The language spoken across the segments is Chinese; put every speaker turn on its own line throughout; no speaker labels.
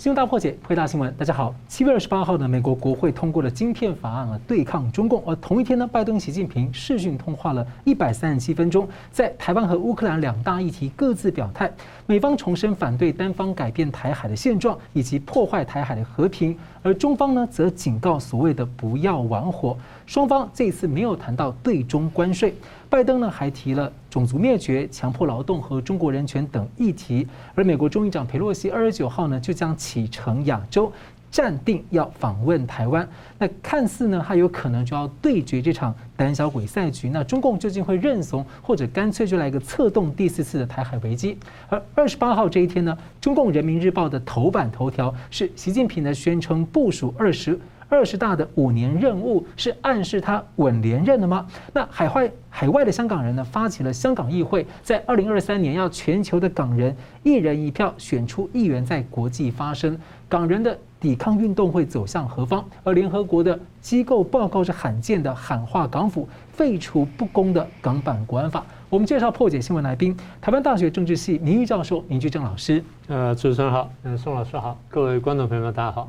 新闻大破解，回答新闻。大家好，七月二十八号呢，美国国会通过了晶片法案啊，对抗中共。而同一天呢，拜登、习近平视讯通话了一百三十七分钟，在台湾和乌克兰两大议题各自表态。美方重申反对单方改变台海的现状以及破坏台海的和平，而中方呢，则警告所谓的不要玩火。双方这次没有谈到对中关税，拜登呢还提了种族灭绝、强迫劳动和中国人权等议题，而美国众议长佩洛西二十九号呢就将启程亚洲，暂定要访问台湾。那看似呢他有可能就要对决这场胆小鬼赛局，那中共究竟会认怂，或者干脆就来一个策动第四次的台海危机？而二十八号这一天呢，中共人民日报的头版头条是习近平的宣称部署二十。二十大的五年任务是暗示他稳连任的吗？那海外海外的香港人呢，发起了香港议会，在二零二三年要全球的港人一人一票选出议员，在国际发声。港人的抵抗运动会走向何方？而联合国的机构报告是罕见的喊话港府废除不公的港版国安法。我们介绍破解新闻来宾，台湾大学政治系名誉教授明居正老师。
呃，主持人好，嗯，宋老师好，各位观众朋友们大家好。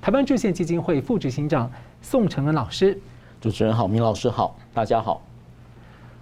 台湾制宪基金会副执行长宋承恩老师，
主持人好，明老师好，大家好。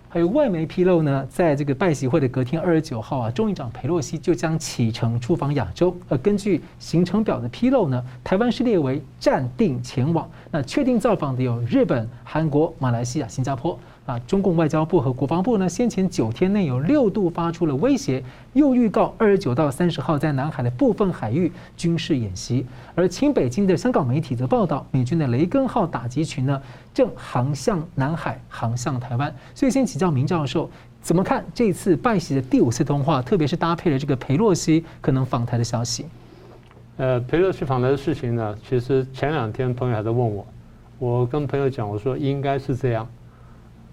还有外媒披露呢，在这个拜习会的隔天二十九号啊，众议长佩洛西就将启程出访亚洲。呃根据行程表的披露呢，台湾是列为暂定前往。那确定造访的有日本、韩国、马来西亚、新加坡。啊，中共外交部和国防部呢，先前九天内有六度发出了威胁，又预告二十九到三十号在南海的部分海域军事演习。而亲北京的香港媒体则报道，美军的雷根号打击群呢，正航向南海，航向台湾。所以，先请教明教授，怎么看这次拜习的第五次通话，特别是搭配了这个裴洛西可能访台的消息？
呃，裴洛西访台的事情呢，其实前两天朋友还在问我，我跟朋友讲，我说应该是这样。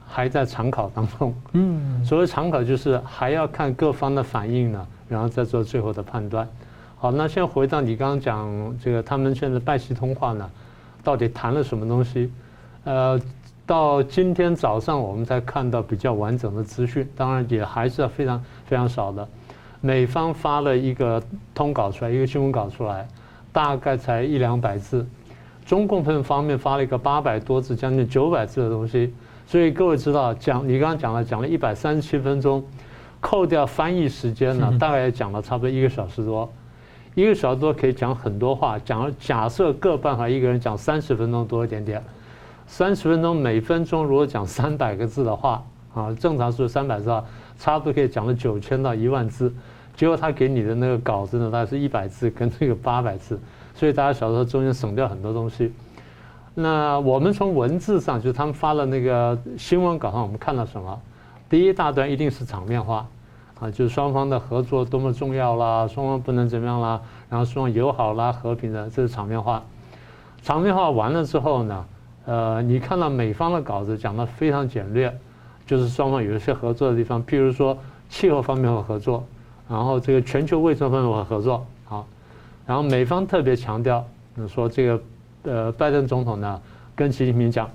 还在常考当中，嗯，所谓常考就是还要看各方的反应呢，然后再做最后的判断。好，那现在回到你刚刚讲这个，他们现在拜习通话呢，到底谈了什么东西？呃，到今天早上我们才看到比较完整的资讯，当然也还是非常非常少的。美方发了一个通稿出来，一个新闻稿出来，大概才一两百字，中共方面发了一个八百多字，将近九百字的东西。所以各位知道，讲你刚刚讲了，讲了一百三十七分钟，扣掉翻译时间呢，大概也讲了差不多一个小时多。一个小时多可以讲很多话，讲了假设各办法一个人讲三十分钟多一点点，三十分钟每分钟如果讲三百个字的话，啊，正常是三百字啊，差不多可以讲了九千到一万字。结果他给你的那个稿子呢，大概是一百字跟这个八百字，所以大家晓得中间省掉很多东西。那我们从文字上，就是他们发的那个新闻稿上，我们看到什么？第一大段一定是场面话，啊，就是双方的合作多么重要啦，双方不能怎么样啦，然后双方友好啦、和平的，这是场面话。场面话完了之后呢，呃，你看到美方的稿子讲得非常简略，就是双方有一些合作的地方，譬如说气候方面会合作，然后这个全球卫生方面会合作，好，然后美方特别强调，说这个。呃，拜登总统呢跟习近平讲，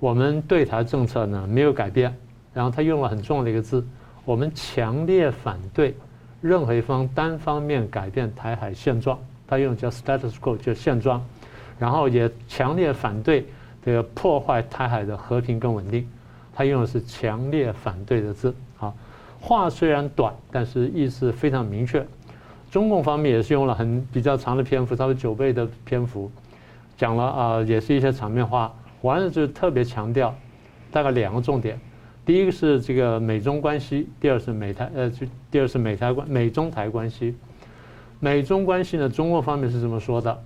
我们对台政策呢没有改变，然后他用了很重要的一个字，我们强烈反对任何一方单方面改变台海现状，他用叫 status quo 就现状，然后也强烈反对这个破坏台海的和平跟稳定，他用的是强烈反对的字，啊，话虽然短，但是意思非常明确。中共方面也是用了很比较长的篇幅，差不多九倍的篇幅。讲了啊，也是一些场面话，完了就特别强调，大概两个重点，第一个是这个美中关系，第二是美台呃，就第二是美台关美中台关系。美中关系呢，中国方面是这么说的：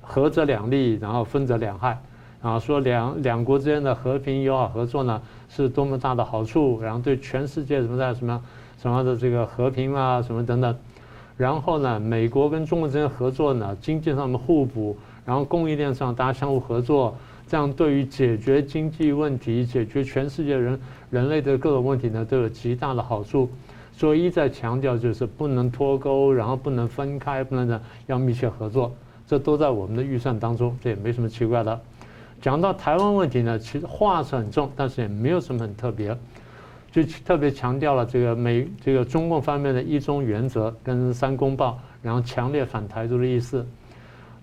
合则两利，然后分则两害。然后说两两国之间的和平友好合作呢，是多么大的好处，然后对全世界什么在什么什么的这个和平啊什么等等。然后呢，美国跟中国之间合作呢，经济上的互补。然后供应链上大家相互合作，这样对于解决经济问题、解决全世界人人类的各种问题呢，都有极大的好处。所以一再强调就是不能脱钩，然后不能分开，不能呢，要密切合作。这都在我们的预算当中，这也没什么奇怪的。讲到台湾问题呢，其实话是很重，但是也没有什么很特别，就特别强调了这个美这个中共方面的一中原则跟三公报。然后强烈反台独的意思，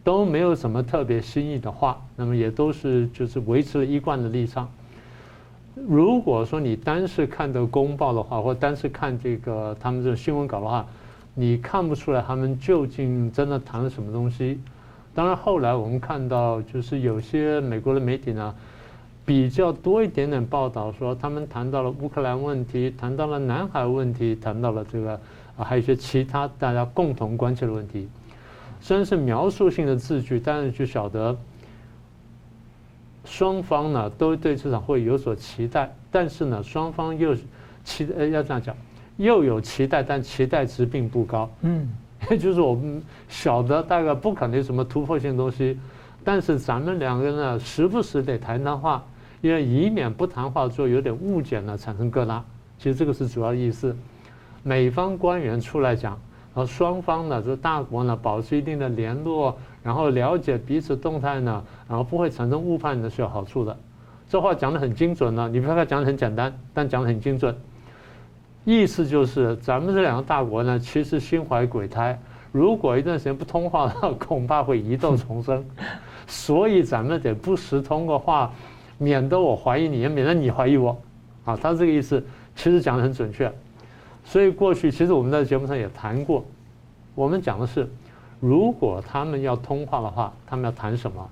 都没有什么特别新意的话，那么也都是就是维持了一贯的立场。如果说你单是看的公报的话，或单是看这个他们这个新闻稿的话，你看不出来他们究竟真的谈了什么东西。当然后来我们看到，就是有些美国的媒体呢，比较多一点点报道说，他们谈到了乌克兰问题，谈到了南海问题，谈到了这个啊，还有一些其他大家共同关切的问题。虽然是描述性的字句，但是就晓得。双方呢都对这场会有所期待，但是呢，双方又期呃要这样讲，又有期待，但期待值并不高。嗯，也就是我们晓得大概不可能有什么突破性的东西，但是咱们两个人呢，时不时得谈谈话，因为以免不谈话之后有点误解呢，产生疙瘩。其实这个是主要的意思。美方官员出来讲，然后双方呢，这大国呢，保持一定的联络。然后了解彼此动态呢，然后不会产生误判呢，是有好处的。这话讲得很精准呢，你不要看讲得很简单，但讲得很精准。意思就是咱们这两个大国呢，其实心怀鬼胎。如果一段时间不通话，恐怕会疑窦丛生。所以咱们得不时通个话，免得我怀疑你，也免得你怀疑我。啊，他这个意思其实讲得很准确。所以过去其实我们在节目上也谈过，我们讲的是。如果他们要通话的话，他们要谈什么？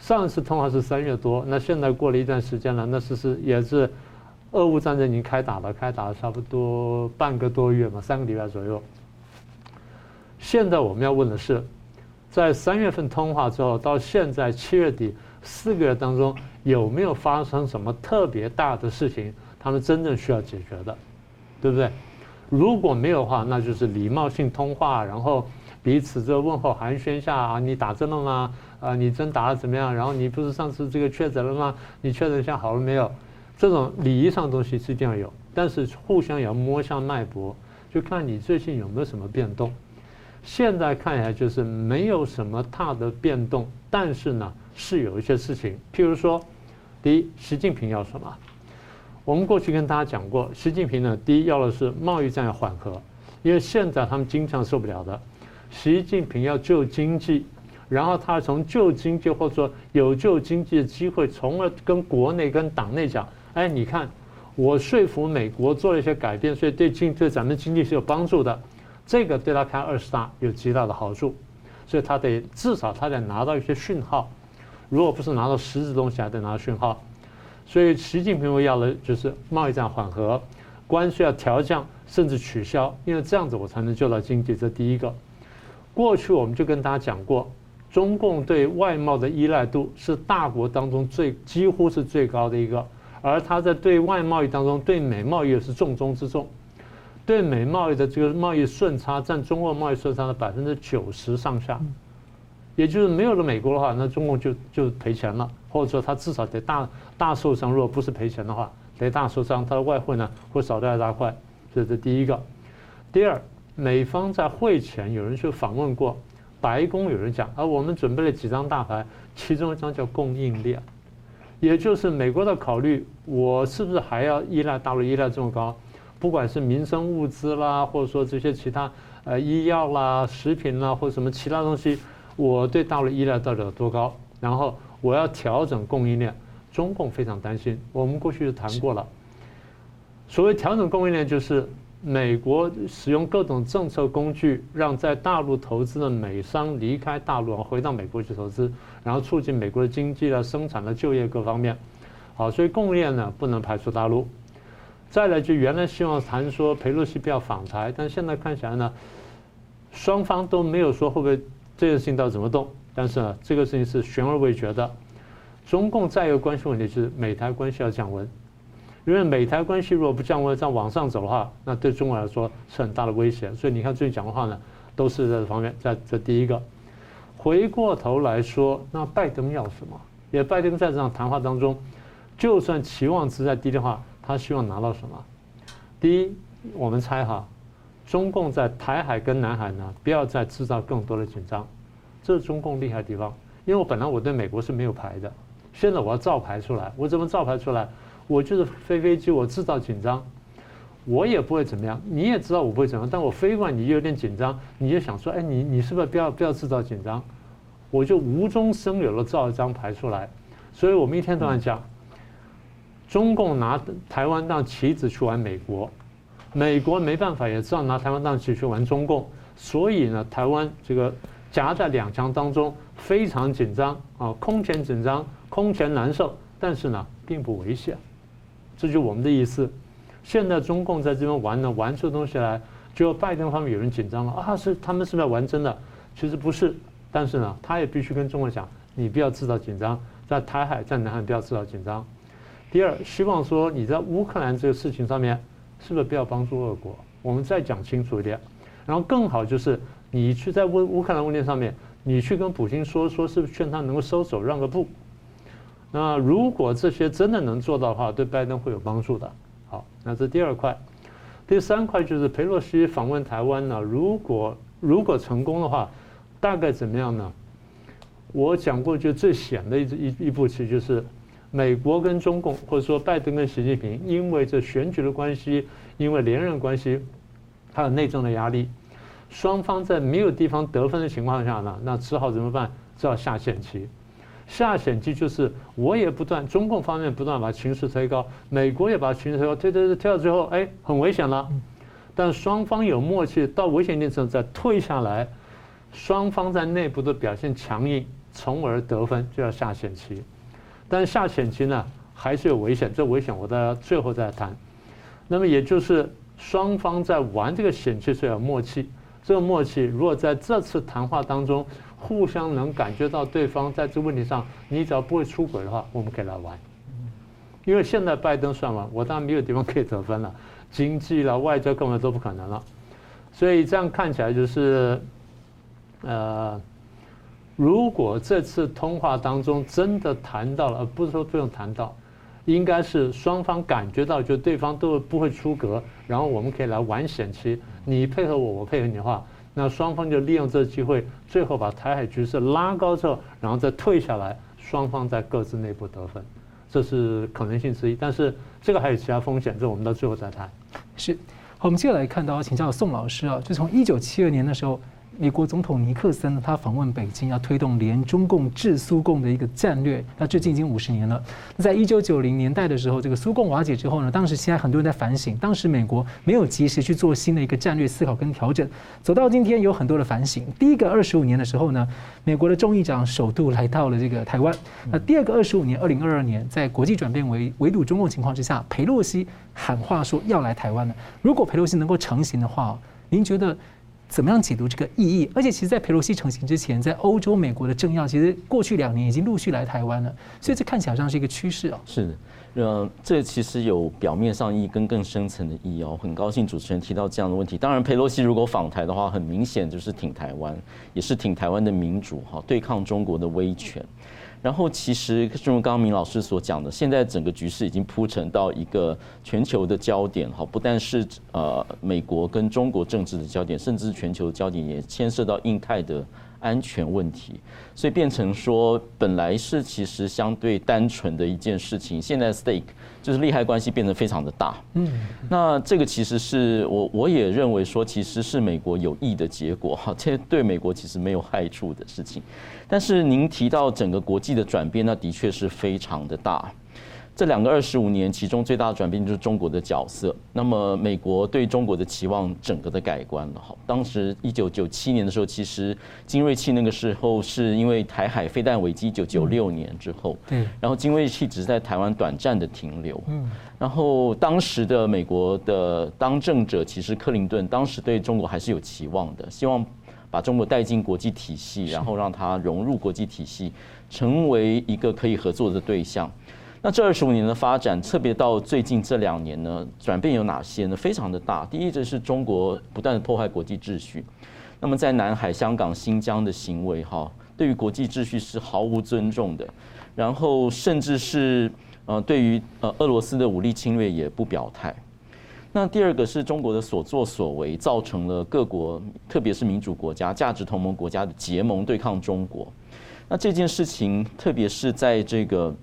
上一次通话是三月多，那现在过了一段时间了，那是是也是，俄乌战争已经开打了，开打了差不多半个多月嘛，三个礼拜左右。现在我们要问的是，在三月份通话之后，到现在七月底四个月当中，有没有发生什么特别大的事情？他们真正需要解决的，对不对？如果没有的话，那就是礼貌性通话，然后。彼此这问候寒暄下啊，你打针了吗？啊，你针打的怎么样？然后你不是上次这个确诊了吗？你确诊一下好了没有？这种礼仪上的东西是一定要有，但是互相也要摸一下脉搏，就看你最近有没有什么变动。现在看起来就是没有什么大的变动，但是呢是有一些事情，譬如说，第一，习近平要什么？我们过去跟大家讲过，习近平呢，第一要的是贸易战要缓和，因为现在他们经常受不了的。习近平要救经济，然后他从救经济或者说有救经济的机会，从而跟国内跟党内讲：哎，你看，我说服美国做了一些改变，所以对经对咱们经济是有帮助的。这个对他开二十大有极大的好处，所以他得至少他得拿到一些讯号，如果不是拿到实质东西，还得拿到讯号。所以习近平要的就是贸易战缓和，关税要调降甚至取消，因为这样子我才能救到经济。这第一个。过去我们就跟大家讲过，中共对外贸的依赖度是大国当中最几乎是最高的一个，而它在对外贸易当中，对美贸易也是重中之重。对美贸易的这个贸易顺差占中国贸易顺差的百分之九十上下，也就是没有了美国的话，那中共就就赔钱了，或者说它至少得大大受伤。如果不是赔钱的话，得大受伤，它的外汇呢会少掉一大块。这是第一个。第二。美方在会前有人去访问过白宫，有人讲啊，我们准备了几张大牌，其中一张叫供应链，也就是美国的考虑，我是不是还要依赖大陆依赖这么高？不管是民生物资啦，或者说这些其他呃医药啦、食品啦，或者什么其他东西，我对大陆依赖到底有多高？然后我要调整供应链，中共非常担心。我们过去就谈过了，所谓调整供应链就是。美国使用各种政策工具，让在大陆投资的美商离开大陆，回到美国去投资，然后促进美国的经济啊、生产的就业各方面。好，所以供应链呢不能排除大陆。再来就原来希望谈说裴洛西不要访台，但现在看起来呢，双方都没有说会不会这件事情到底怎么动。但是呢，这个事情是悬而未决的。中共再一个关系问题就是美台关系要降温。因为美台关系如果不降温，再往上走的话，那对中国来说是很大的威胁。所以你看最近讲的话呢，都是在这方面。在这第一个，回过头来说，那拜登要什么？也拜登在这场谈话当中，就算期望值再低的话，他希望拿到什么？第一，我们猜哈，中共在台海跟南海呢，不要再制造更多的紧张，这是中共厉害的地方。因为我本来我对美国是没有牌的，现在我要造牌出来，我怎么造牌出来？我就是飞飞机，我制造紧张。我也不会怎么样，你也知道我不会怎么样，但我飞过来你有点紧张，你就想说，哎，你你是不是不要不要制造紧张？我就无中生有的造一张牌出来，所以我们一天到晚讲，中共拿台湾当棋子去玩美国，美国没办法也知道拿台湾当棋去玩中共，所以呢，台湾这个夹在两强当中非常紧张啊，空前紧张，空前难受，但是呢，并不危险，这就是我们的意思。现在中共在这边玩呢，玩出东西来，就拜登方面有人紧张了啊，是他们是不是要玩真的？其实不是。但是呢，他也必须跟中国讲，你不要制造紧张，在台海、在南海不要制造紧张。第二，希望说你在乌克兰这个事情上面，是不是不要帮助俄国？我们再讲清楚一点。然后更好就是你去在乌乌克兰问题上面，你去跟普京说说，是不是劝他能够收手让个步？那如果这些真的能做到的话，对拜登会有帮助的。好，那这第二块，第三块就是裴洛西访问台湾呢，如果如果成功的话。大概怎么样呢？我讲过，就最险的一一一步棋就是，美国跟中共，或者说拜登跟习近平，因为这选举的关系，因为连任关系，还有内政的压力，双方在没有地方得分的情况下呢，那只好怎么办？只好下险棋。下险棋就是我也不断，中共方面不断把情势推高，美国也把情势推高，推推推推到最后，哎，很危险了。但双方有默契，到危险点之后再退下来。双方在内部的表现强硬，从而得分，就要下险棋。但下险棋呢，还是有危险。这危险我到最后再谈。那么也就是双方在玩这个险棋是有默契。这个默契如果在这次谈话当中互相能感觉到对方在这问题上，你只要不会出轨的话，我们可以来玩。因为现在拜登算完，我当然没有地方可以得分了，经济了、外交根本都不可能了。所以这样看起来就是。呃，如果这次通话当中真的谈到了，而不是说不用谈到，应该是双方感觉到，就对方都不会出格，然后我们可以来玩险棋，你配合我，我配合你的话，那双方就利用这个机会，最后把台海局势拉高之后，然后再退下来，双方在各自内部得分，这是可能性之一。但是这个还有其他风险，这我们到最后再谈。
是，好，我们接下来看到，请教宋老师啊，就从一九七二年的时候。美国总统尼克森呢，他访问北京，要推动联中共制苏共的一个战略。那至今已经五十年了。在一九九零年代的时候，这个苏共瓦解之后呢，当时现在很多人在反省，当时美国没有及时去做新的一个战略思考跟调整。走到今天，有很多的反省。第一个二十五年的时候呢，美国的众议长首度来到了这个台湾。那第二个二十五年，二零二二年，在国际转变为围堵中共情况之下，佩洛西喊话说要来台湾了。如果佩洛西能够成行的话，您觉得？怎么样解读这个意义？而且，其实，在佩洛西成型之前，在欧洲、美国的政要，其实过去两年已经陆续来台湾了，所以这看起来像是一个趋势哦。
是的，呃，这其实有表面上意义跟更深层的意义哦。很高兴主持人提到这样的问题。当然，佩洛西如果访台的话，很明显就是挺台湾，也是挺台湾的民主哈，对抗中国的威权。然后，其实正如刚刚明老师所讲的，现在整个局势已经铺陈到一个全球的焦点，哈，不但是呃美国跟中国政治的焦点，甚至全球焦点也牵涉到印太的安全问题，所以变成说，本来是其实相对单纯的一件事情，现在 stake 就是利害关系变得非常的大。嗯，那这个其实是我我也认为说，其实是美国有益的结果哈，这对美国其实没有害处的事情。但是您提到整个国际的转变，那的确是非常的大。这两个二十五年，其中最大的转变就是中国的角色。那么，美国对中国的期望整个的改观了。哈，当时一九九七年的时候，其实精锐器那个时候是因为台海飞弹危机，一九九六年之后，嗯，然后精锐器只是在台湾短暂的停留。嗯，然后当时的美国的当政者其实克林顿当时对中国还是有期望的，希望把中国带进国际体系，然后让它融入国际体系，成为一个可以合作的对象。那这二十五年的发展，特别到最近这两年呢，转变有哪些呢？非常的大。第一，就是中国不断的破坏国际秩序。那么在南海、香港、新疆的行为，哈，对于国际秩序是毫无尊重的。然后，甚至是呃，对于呃俄罗斯的武力侵略也不表态。那第二个是中国的所作所为，造成了各国，特别是民主国家、价值同盟国家的结盟对抗中国。那这件事情，特别是在这个。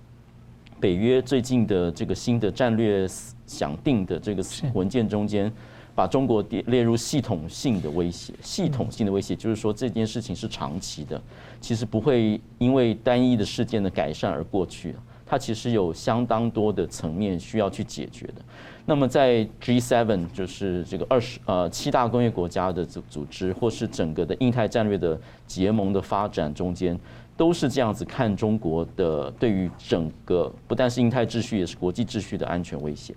北约最近的这个新的战略想定的这个文件中间，把中国列列入系统性的威胁。系统性的威胁就是说这件事情是长期的，其实不会因为单一的事件的改善而过去。它其实有相当多的层面需要去解决的。那么在 G7，就是这个二十呃七大工业国家的组组织，或是整个的印太战略的结盟的发展中间，都是这样子看中国的对于整个不但是印太秩序，也是国际秩序的安全威胁。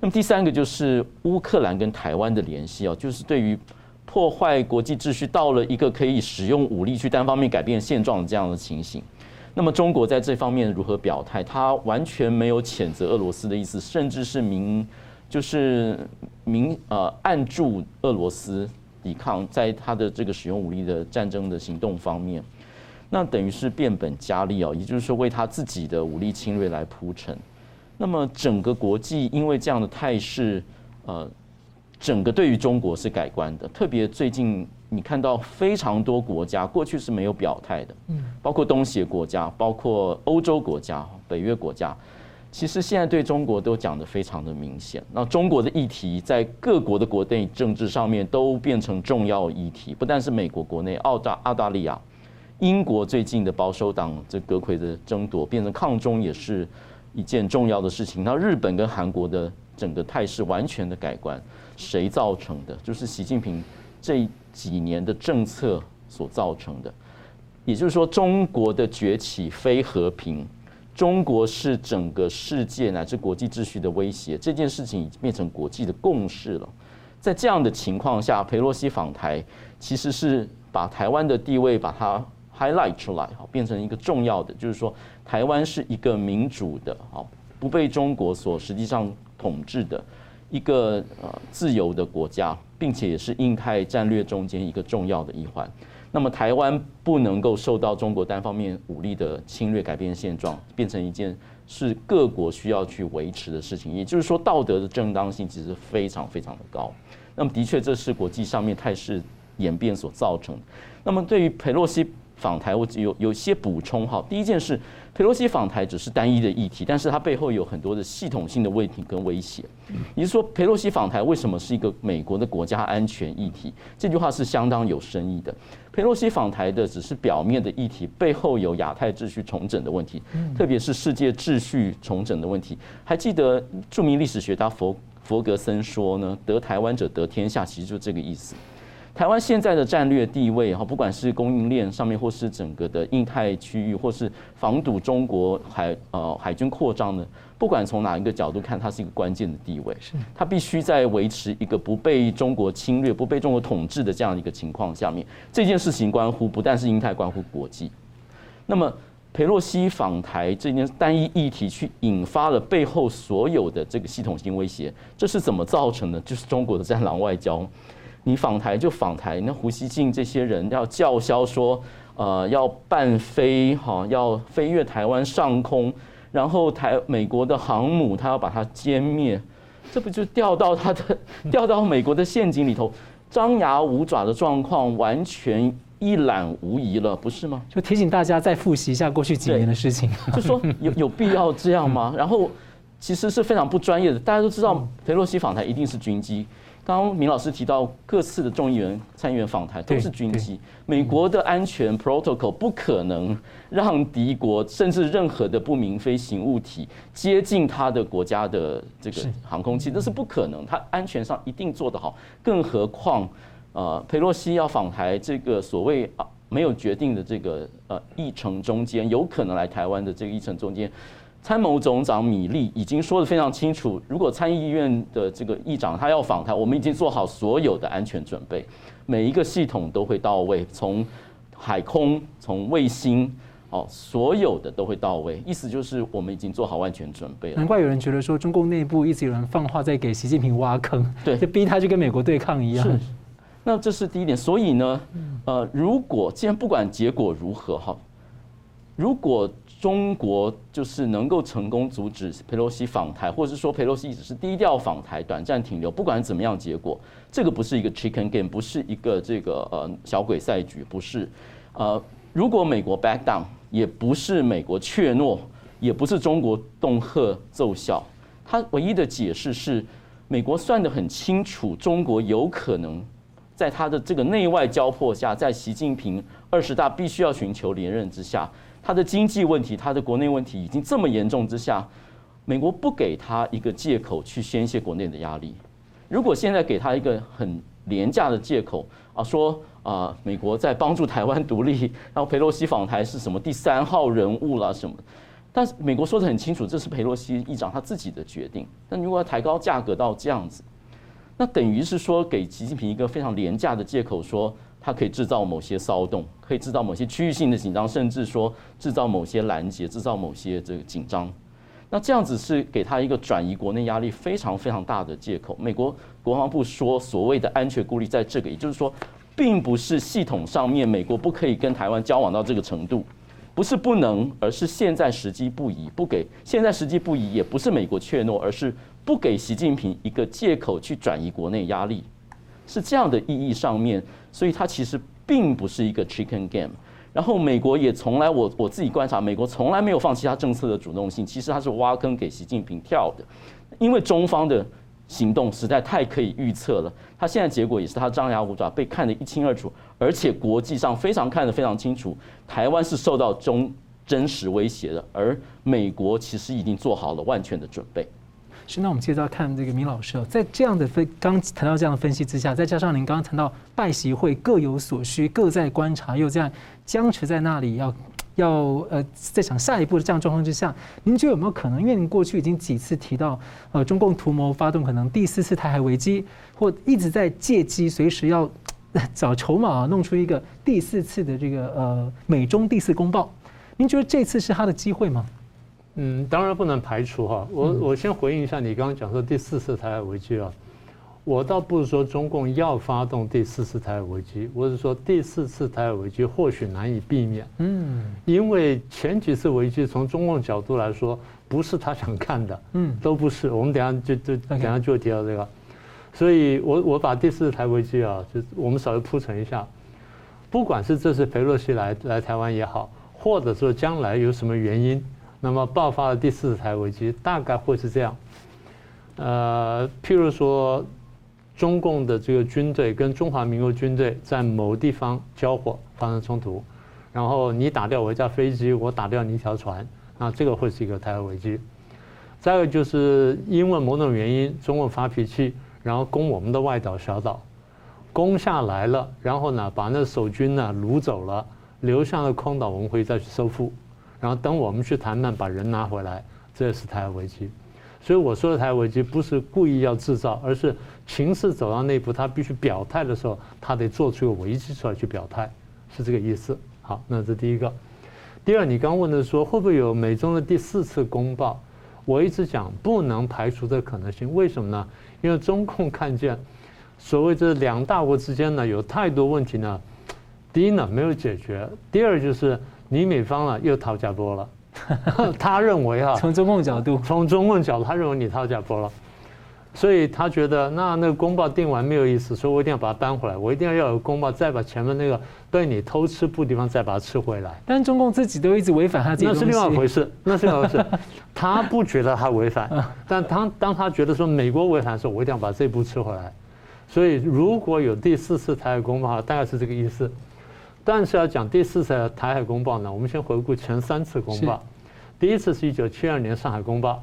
那么第三个就是乌克兰跟台湾的联系啊，就是对于破坏国际秩序到了一个可以使用武力去单方面改变现状的这样的情形。那么中国在这方面如何表态？他完全没有谴责俄罗斯的意思，甚至是明就是明呃暗助俄罗斯抵抗，在他的这个使用武力的战争的行动方面，那等于是变本加厉啊，也就是说为他自己的武力侵略来铺陈。那么整个国际因为这样的态势，呃，整个对于中国是改观的，特别最近。你看到非常多国家过去是没有表态的，嗯，包括东协国家，包括欧洲国家、北约国家，其实现在对中国都讲得非常的明显。那中国的议题在各国的国内政治上面都变成重要议题，不但是美国国内，澳大澳大利亚、英国最近的保守党这阁魁的争夺变成抗中也是一件重要的事情。那日本跟韩国的整个态势完全的改观，谁造成的？就是习近平这。几年的政策所造成的，也就是说，中国的崛起非和平，中国是整个世界乃至国际秩序的威胁，这件事情已经变成国际的共识了。在这样的情况下，裴洛西访台其实是把台湾的地位把它 highlight 出来，好，变成一个重要的，就是说，台湾是一个民主的，好，不被中国所实际上统治的。一个呃自由的国家，并且也是印太战略中间一个重要的一环。那么台湾不能够受到中国单方面武力的侵略，改变现状，变成一件是各国需要去维持的事情。也就是说，道德的正当性其实非常非常的高。那么的确，这是国际上面态势演变所造成的。那么对于佩洛西访台，我有有些补充哈。第一件事。裴洛西访台只是单一的议题，但是它背后有很多的系统性的问题跟威胁。也就是说，佩洛西访台为什么是一个美国的国家安全议题？这句话是相当有深意的。佩洛西访台的只是表面的议题，背后有亚太秩序重整的问题，特别是世界秩序重整的问题。还记得著名历史学家佛佛格森说呢：“得台湾者得天下”，其实就这个意思。台湾现在的战略地位哈，不管是供应链上面，或是整个的印太区域，或是防堵中国海呃海军扩张呢，不管从哪一个角度看，它是一个关键的地位。是，它必须在维持一个不被中国侵略、不被中国统治的这样一个情况下面，这件事情关乎不但是印太，关乎国际。那么，佩洛西访台这件单一议题，去引发了背后所有的这个系统性威胁，这是怎么造成的？就是中国的战狼外交。你访台就访台，那胡锡进这些人要叫嚣说，呃，要半飞哈，要飞越台湾上空，然后台美国的航母他要把它歼灭，这不就掉到他的掉到美国的陷阱里头，张牙舞爪的状况完全一览无遗了，不是吗？
就提醒大家再复习一下过去几年的事情，
就说有有必要这样吗？然后其实是非常不专业的，大家都知道佩洛西访台一定是军机。刚刚明老师提到，各次的众议员、参议员访台都是军机。美国的安全 protocol 不可能让敌国甚至任何的不明飞行物体接近他的国家的这个航空器，这是不可能。他安全上一定做得好。更何况，呃，佩洛西要访台，这个所谓啊没有决定的这个呃议程中间，有可能来台湾的这个议程中间。参谋总长米利已经说得非常清楚，如果参议院的这个议长他要访台，我们已经做好所有的安全准备，每一个系统都会到位，从海空、从卫星，哦，所有的都会到位。意思就是我们已经做好万全准备了。
难怪有人觉得说，中共内部一直有人放话在给习近平挖坑，
对，
就逼他去跟美国对抗一样。
是，那这是第一点。所以呢，呃，如果既然不管结果如何，哈，如果。中国就是能够成功阻止佩洛西访台，或者是说佩洛西只是低调访台、短暂停留，不管怎么样结果，这个不是一个 chicken game，不是一个这个呃小鬼赛局，不是。呃，如果美国 back down，也不是美国怯懦，也不是中国恫吓奏效，他唯一的解释是，美国算得很清楚，中国有可能在他的这个内外交迫下，在习近平二十大必须要寻求连任之下，他的经济问题、他的国内问题已经这么严重之下，美国不给他一个借口去宣泄国内的压力。如果现在给他一个很廉价的借口啊，说啊，美国在帮助台湾独立，然后佩洛西访台是什么第三号人物啦什么？但是美国说得很清楚，这是佩洛西议长他自己的决定。但如果要抬高价格到这样子，那等于是说给习近平一个非常廉价的借口，说他可以制造某些骚动，可以制造某些区域性的紧张，甚至说制造某些拦截，制造某些这个紧张。那这样子是给他一个转移国内压力非常非常大的借口。美国国防部说所谓的安全顾虑在这个，也就是说，并不是系统上面美国不可以跟台湾交往到这个程度，不是不能，而是现在时机不宜，不给现在时机不宜，也不是美国怯懦，而是不给习近平一个借口去转移国内压力，是这样的意义上面，所以它其实并不是一个 chicken game。然后美国也从来，我我自己观察，美国从来没有放弃他政策的主动性。其实他是挖坑给习近平跳的，因为中方的行动实在太可以预测了。他现在结果也是他张牙舞爪，被看得一清二楚，而且国际上非常看得非常清楚，台湾是受到中真实威胁的，而美国其实已经做好了万全的准备。
是，那我们接着要看这个明老师哦，在这样的分刚谈到这样的分析之下，再加上您刚刚谈到拜习会各有所需，各在观察，又这样僵持在那里，要要呃在想下一步的这样状况之下，您觉得有没有可能？因为您过去已经几次提到，呃，中共图谋发动可能第四次台海危机，或一直在借机随时要 找筹码，弄出一个第四次的这个呃美中第四公报。您觉得这次是他的机会吗？
嗯，当然不能排除哈。我我先回应一下你刚刚讲说第四次台海危机啊，我倒不是说中共要发动第四次台海危机，我是说第四次台海危机或许难以避免。嗯，因为前几次危机从中共角度来说不是他想看的，嗯，都不是。我们等下就就等下就会提到这个，所以我我把第四次台海危机啊，就我们稍微铺陈一下，不管是这次裴洛西来来台湾也好，或者说将来有什么原因。那么爆发了第四次台海危机，大概会是这样，呃，譬如说，中共的这个军队跟中华民国军队在某地方交火发生冲突，然后你打掉我一架飞机，我打掉你一条船，那这个会是一个台海危机。再有就是因为某种原因，中共发脾气，然后攻我们的外岛小岛，攻下来了，然后呢把那守军呢掳走了，留下了空岛，我们会再去收复。然后等我们去谈判，把人拿回来，这是台海危机。所以我说的台海危机不是故意要制造，而是情势走到那一步，他必须表态的时候，他得做出一个危机出来去表态，是这个意思。好，那这第一个。第二，你刚问的说会不会有美中的第四次公报？我一直讲不能排除这可能性。为什么呢？因为中共看见所谓这两大国之间呢有太多问题呢，第一呢没有解决，第二就是。你美方啊又掏假波了，他认为哈，
从中共角度，
从中共角度，他认为你掏假波了，所以他觉得那那个公报定完没有意思，所以我一定要把它搬回来，我一定要要有公报，再把前面那个被你偷吃布地方再把它吃回来。
但中共自己都一直违反他自己，
那是另外一回事，那是另外一回事。他不觉得他违反，但当当他觉得说美国违反的时候，我一定要把这步吃回来。所以如果有第四次台海公报，大概是这个意思。但是要讲第四次台海公报呢，我们先回顾前三次公报。第一次是一九七二年上海公报，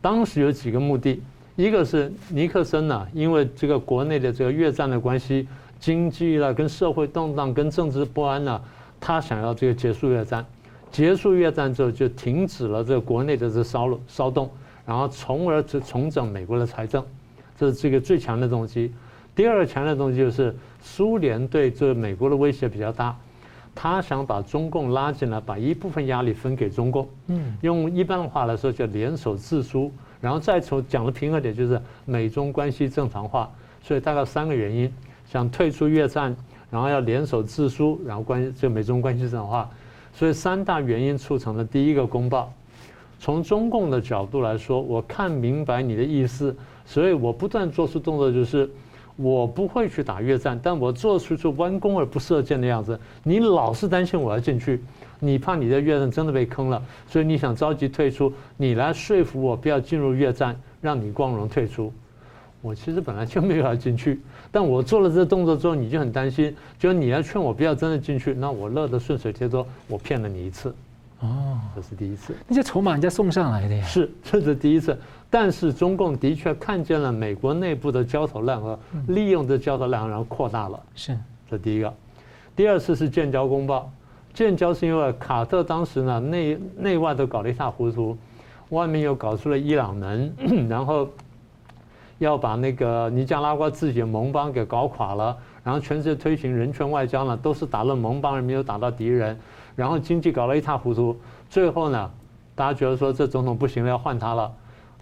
当时有几个目的，一个是尼克森呢，因为这个国内的这个越战的关系，经济了跟社会动荡跟政治不安呢，他想要这个结束越战，结束越战之后就停止了这个国内的这骚乱骚动，然后从而就重整美国的财政，这是这个最强的动机。第二个强的东西就是苏联对这美国的威胁比较大，他想把中共拉进来，把一部分压力分给中共。嗯，用一般的话来说叫联手制苏，然后再从讲的平和点就是美中关系正常化。所以大概三个原因：想退出越战，然后要联手制苏，然后关系这美中关系正常化。所以三大原因促成了第一个公报。从中共的角度来说，我看明白你的意思，所以我不断做出动作，就是。我不会去打越战，但我做出去弯弓而不射箭的样子。你老是担心我要进去，你怕你在越战真的被坑了，所以你想着急退出，你来说服我不要进入越战，让你光荣退出。我其实本来就没有要进去，但我做了这动作之后，你就很担心，就你要劝我不要真的进去，那我乐得顺水推舟，我骗了你一次。哦，这是第一次。
那些筹码人家送上来的呀。
是，这是第一次。但是中共的确看见了美国内部的焦头烂额，利用这焦头烂额然后扩大了。
是，
这第一个。第二次是建交公报，建交是因为卡特当时呢内内外都搞得一塌糊涂，外面又搞出了伊朗门，然后要把那个尼加拉瓜自己的盟邦给搞垮了，然后全世界推行人权外交呢，都是打了盟邦而没有打到敌人。然后经济搞得一塌糊涂，最后呢，大家觉得说这总统不行了，要换他了。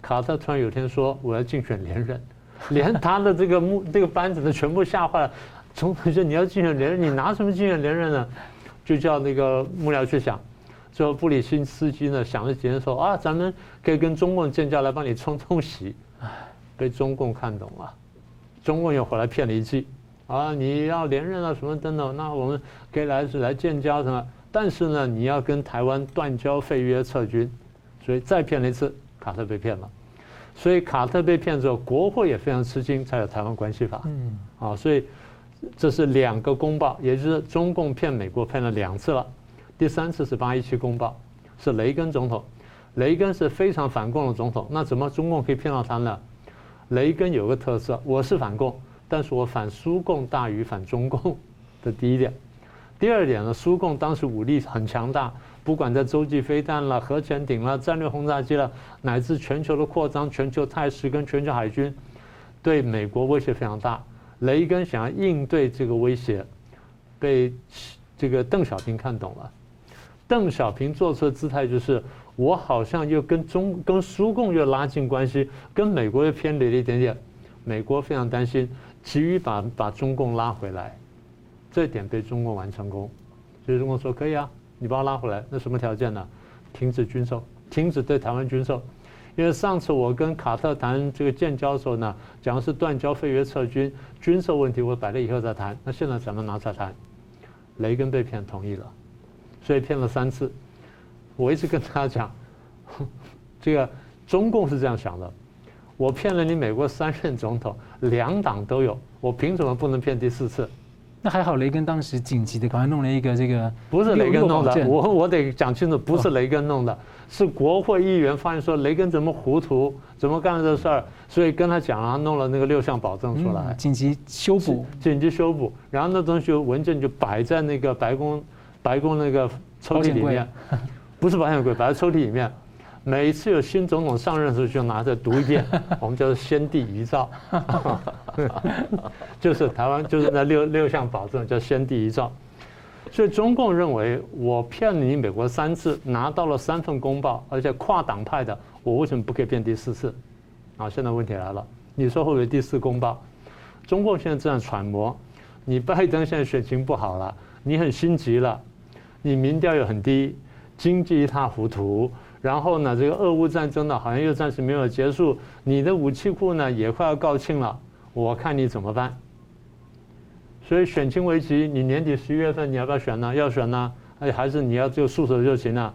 卡特突然有天说我要竞选连任，连他的这个幕这个班子呢全部吓坏了。总统说你要竞选连任，你拿什么竞选连任呢？就叫那个幕僚去想。最后布里辛斯基呢想了几天说啊，咱们可以跟中共建交来帮你冲冲喜。被中共看懂了，中共又回来骗了一记啊，你要连任啊什么等等，那我们可以来是来建交什么。但是呢，你要跟台湾断交、废约、撤军，所以再骗了一次，卡特被骗了。所以卡特被骗之后，国会也非常吃惊，才有台湾关系法。嗯，啊，所以这是两个公报，也就是中共骗美国骗了两次了。第三次是八一七公报，是雷根总统，雷根是非常反共的总统。那怎么中共可以骗到他呢？雷根有个特色，我是反共，但是我反苏共大于反中共 的第一点。第二点呢，苏共当时武力很强大，不管在洲际飞弹了、核潜艇了、战略轰炸机了，乃至全球的扩张、全球态势跟全球海军，对美国威胁非常大。雷根想要应对这个威胁，被这个邓小平看懂了。邓小平做出的姿态就是，我好像又跟中跟苏共又拉近关系，跟美国又偏离了一点点。美国非常担心，急于把把中共拉回来。这点被中共玩成功，所以中共说可以啊，你把我拉回来，那什么条件呢？停止军售，停止对台湾军售。因为上次我跟卡特谈这个建交的时候呢，讲的是断交、废约、撤军，军售问题我摆了以后再谈。那现在咱们拿出来谈，雷根被骗同意了，所以骗了三次。我一直跟他讲，这个中共是这样想的，我骗了你美国三任总统，两党都有，我凭什么不能骗第四次？
那还好，雷根当时紧急的赶快弄了一个这个，
不是雷根弄的，我我得讲清楚，不是雷根弄的，是国会议员发现说雷根怎么糊涂，怎么干了这事儿，所以跟他讲啊，弄了那个六项保证出来，
紧急修补，
紧急修补，然后那东西文件就摆在那个白宫白宫那个抽屉里面，不是保险柜，摆在抽屉里面。每一次有新总统上任的时候，就拿着读一遍，我们叫做先帝遗诏，就是台湾就是那六六项保证叫先帝遗诏。所以中共认为我骗你美国三次，拿到了三份公报，而且跨党派的，我为什么不可以骗第四次？啊，现在问题来了，你说会不会第四公报？中共现在这样揣摩，你拜登现在选情不好了，你很心急了，你民调又很低，经济一塌糊涂。然后呢，这个俄乌战争呢，好像又暂时没有结束。你的武器库呢，也快要告罄了。我看你怎么办？所以选情危急，你年底十一月份你要不要选呢？要选呢？哎，还是你要就束手就擒呢？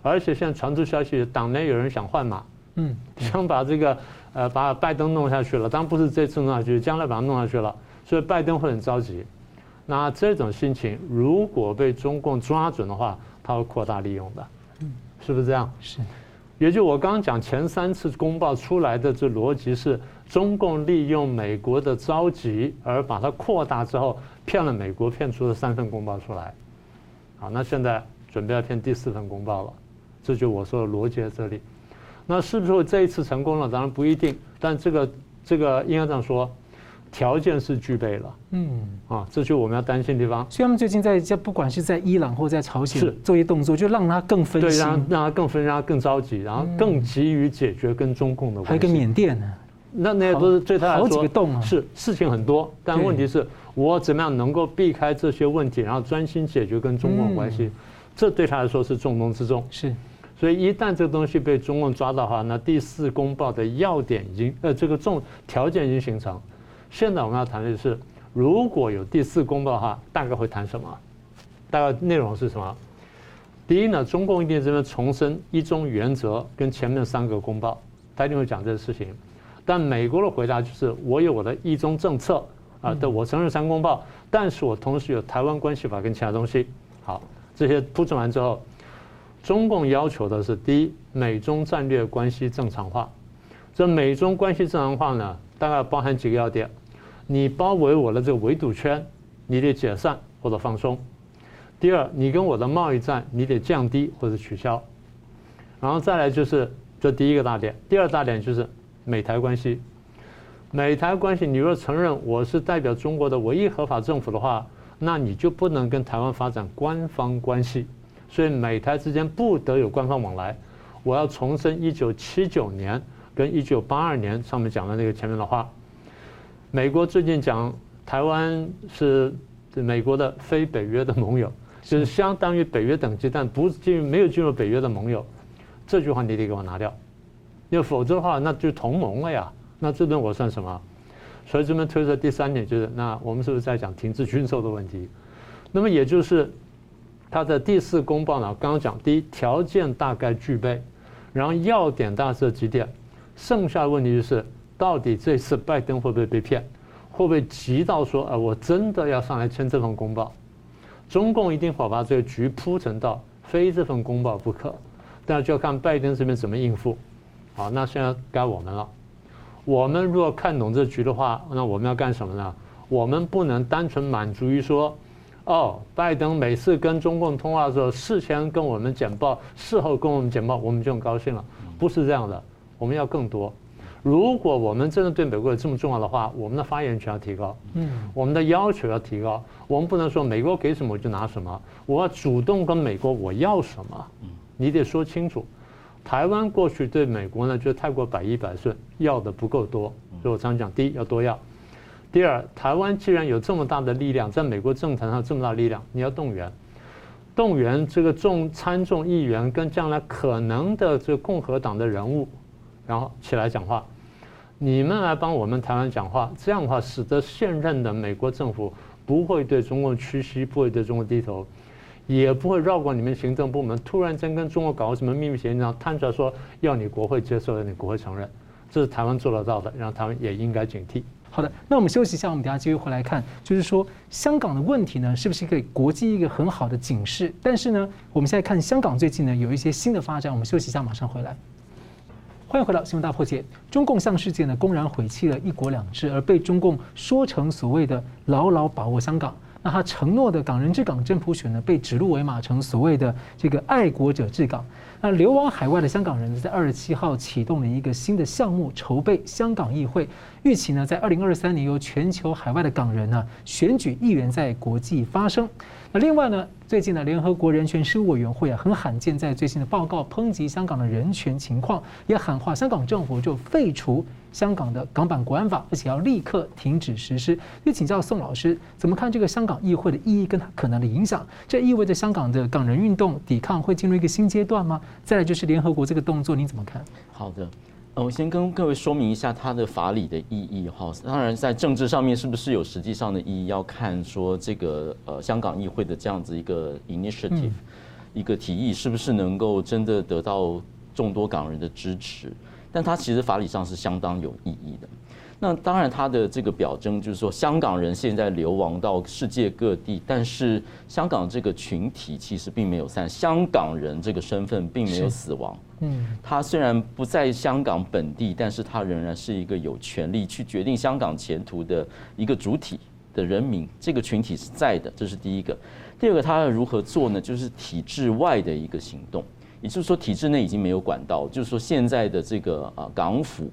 而且现在传出消息，党内有人想换马，嗯，想把这个呃把拜登弄下去了。当然不是这次弄下去，将来把他弄下去了。所以拜登会很着急。那这种心情，如果被中共抓准的话，他会扩大利用的。是不是这样？
是，
也就我刚刚讲前三次公报出来的这逻辑是，中共利用美国的着急而把它扩大之后，骗了美国，骗出了三份公报出来。好，那现在准备要骗第四份公报了，这就我说的逻辑在这里。那是不是这一次成功了？当然不一定，但这个这个应该这样说。条件是具备了，嗯，啊，这就是我们要担心的地方。
所以他们最近在在不管是在伊朗或在朝鲜是。做一些动作，就让他更分心，
对，让让他更分，让他更着急，然后更急于解决跟中共的关系。
还有一个缅甸呢，
那那些都是对他来说
好几个洞啊，
是事情很多，但问题是我怎么样能够避开这些问题，然后专心解决跟中共关系，这对他来说是重中之重。
是，
所以一旦这个东西被中共抓到的话，那第四公报的要点已经呃这个重条件已经形成。现在我们要谈的是，如果有第四公报的话，大概会谈什么？大概内容是什么？第一呢，中共一定这边重申一中原则跟前面三个公报，他一定会讲这个事情。但美国的回答就是，我有我的一中政策啊，对，我承认三公报，但是我同时有台湾关系法跟其他东西。好，这些铺陈完之后，中共要求的是第一，美中战略关系正常化。这美中关系正常化呢，大概包含几个要点：你包围我的这个围堵圈，你得解散或者放松；第二，你跟我的贸易战，你得降低或者取消；然后再来就是这第一个大点，第二大点就是美台关系。美台关系，你若承认我是代表中国的唯一合法政府的话，那你就不能跟台湾发展官方关系。所以美台之间不得有官方往来。我要重申一九七九年。跟一九八二年上面讲的那个前面的话，美国最近讲台湾是美国的非北约的盟友，就是相当于北约等级，但不进入没有进入北约的盟友，这句话你得给我拿掉，因为否则的话那就同盟了呀，那这顿我算什么？所以这边推出第三点就是，那我们是不是在讲停止军售的问题？那么也就是他的第四公报呢，刚刚讲第一条件大概具备，然后要点大致几点。剩下的问题就是，到底这次拜登会不会被骗？会不会急到说，啊，我真的要上来签这份公报？中共一定会把这个局铺陈到非这份公报不可，但就要看拜登这边怎么应付。好，那现在该我们了。我们如果看懂这局的话，那我们要干什么呢？我们不能单纯满足于说，哦，拜登每次跟中共通话的时候，事前跟我们简报，事后跟我们简报，我们就很高兴了。不是这样的。我们要更多。如果我们真的对美国有这么重要的话，我们的发言权要提高，嗯，我们的要求要提高。我们不能说美国给什么我就拿什么，我要主动跟美国我要什么，你得说清楚。台湾过去对美国呢就太过百依百顺，要的不够多。所以我常讲，第一要多要，第二，台湾既然有这么大的力量，在美国政坛上这么大力量，你要动员，动员这个众参众议员跟将来可能的这个共和党的人物。然后起来讲话，你们来帮我们台湾讲话，这样的话使得现任的美国政府不会对中国屈膝，不会对中国低头，也不会绕过你们行政部门，突然间跟中国搞个什么秘密协议，然后摊出来说要你国会接受，要你国会承认，这是台湾做得到的，然后台湾也应该警惕。
好的，那我们休息一下，我们等下继续回来看，就是说香港的问题呢，是不是给国际一个很好的警示？但是呢，我们现在看香港最近呢有一些新的发展，我们休息一下，马上回来。欢迎回到新闻大破解。中共向世界呢公然毁弃了一国两制，而被中共说成所谓的牢牢把握香港。那他承诺的港人治港真普选呢，被指鹿为马成所谓的这个爱国者治港。那流亡海外的香港人呢，在二十七号启动了一个新的项目，筹备香港议会，预期呢在二零二三年由全球海外的港人呢选举议员在国际发声。那另外呢，最近呢，联合国人权事务委员会啊，很罕见在最新的报告抨击香港的人权情况，也喊话香港政府就废除香港的港版国安法，而且要立刻停止实施。就请教宋老师，怎么看这个香港议会的意义跟它可能的影响？这意味着香港的港人运动抵抗会进入一个新阶段吗？再来就是联合国这个动作，你怎么看？
好的。我先跟各位说明一下它的法理的意义哈。当然，在政治上面是不是有实际上的意义，要看说这个呃香港议会的这样子一个 initiative，一个提议是不是能够真的得到众多港人的支持。但它其实法理上是相当有意义的。那当然，它的这个表征就是说，香港人现在流亡到世界各地，但是香港这个群体其实并没有散，香港人这个身份并没有死亡。嗯，他虽然不在香港本地，但是他仍然是一个有权利去决定香港前途的一个主体的人民，这个群体是在的，这是第一个。第二个，他要如何做呢？就是体制外的一个行动，也就是说，体制内已经没有管道，就是说现在的这个啊港府，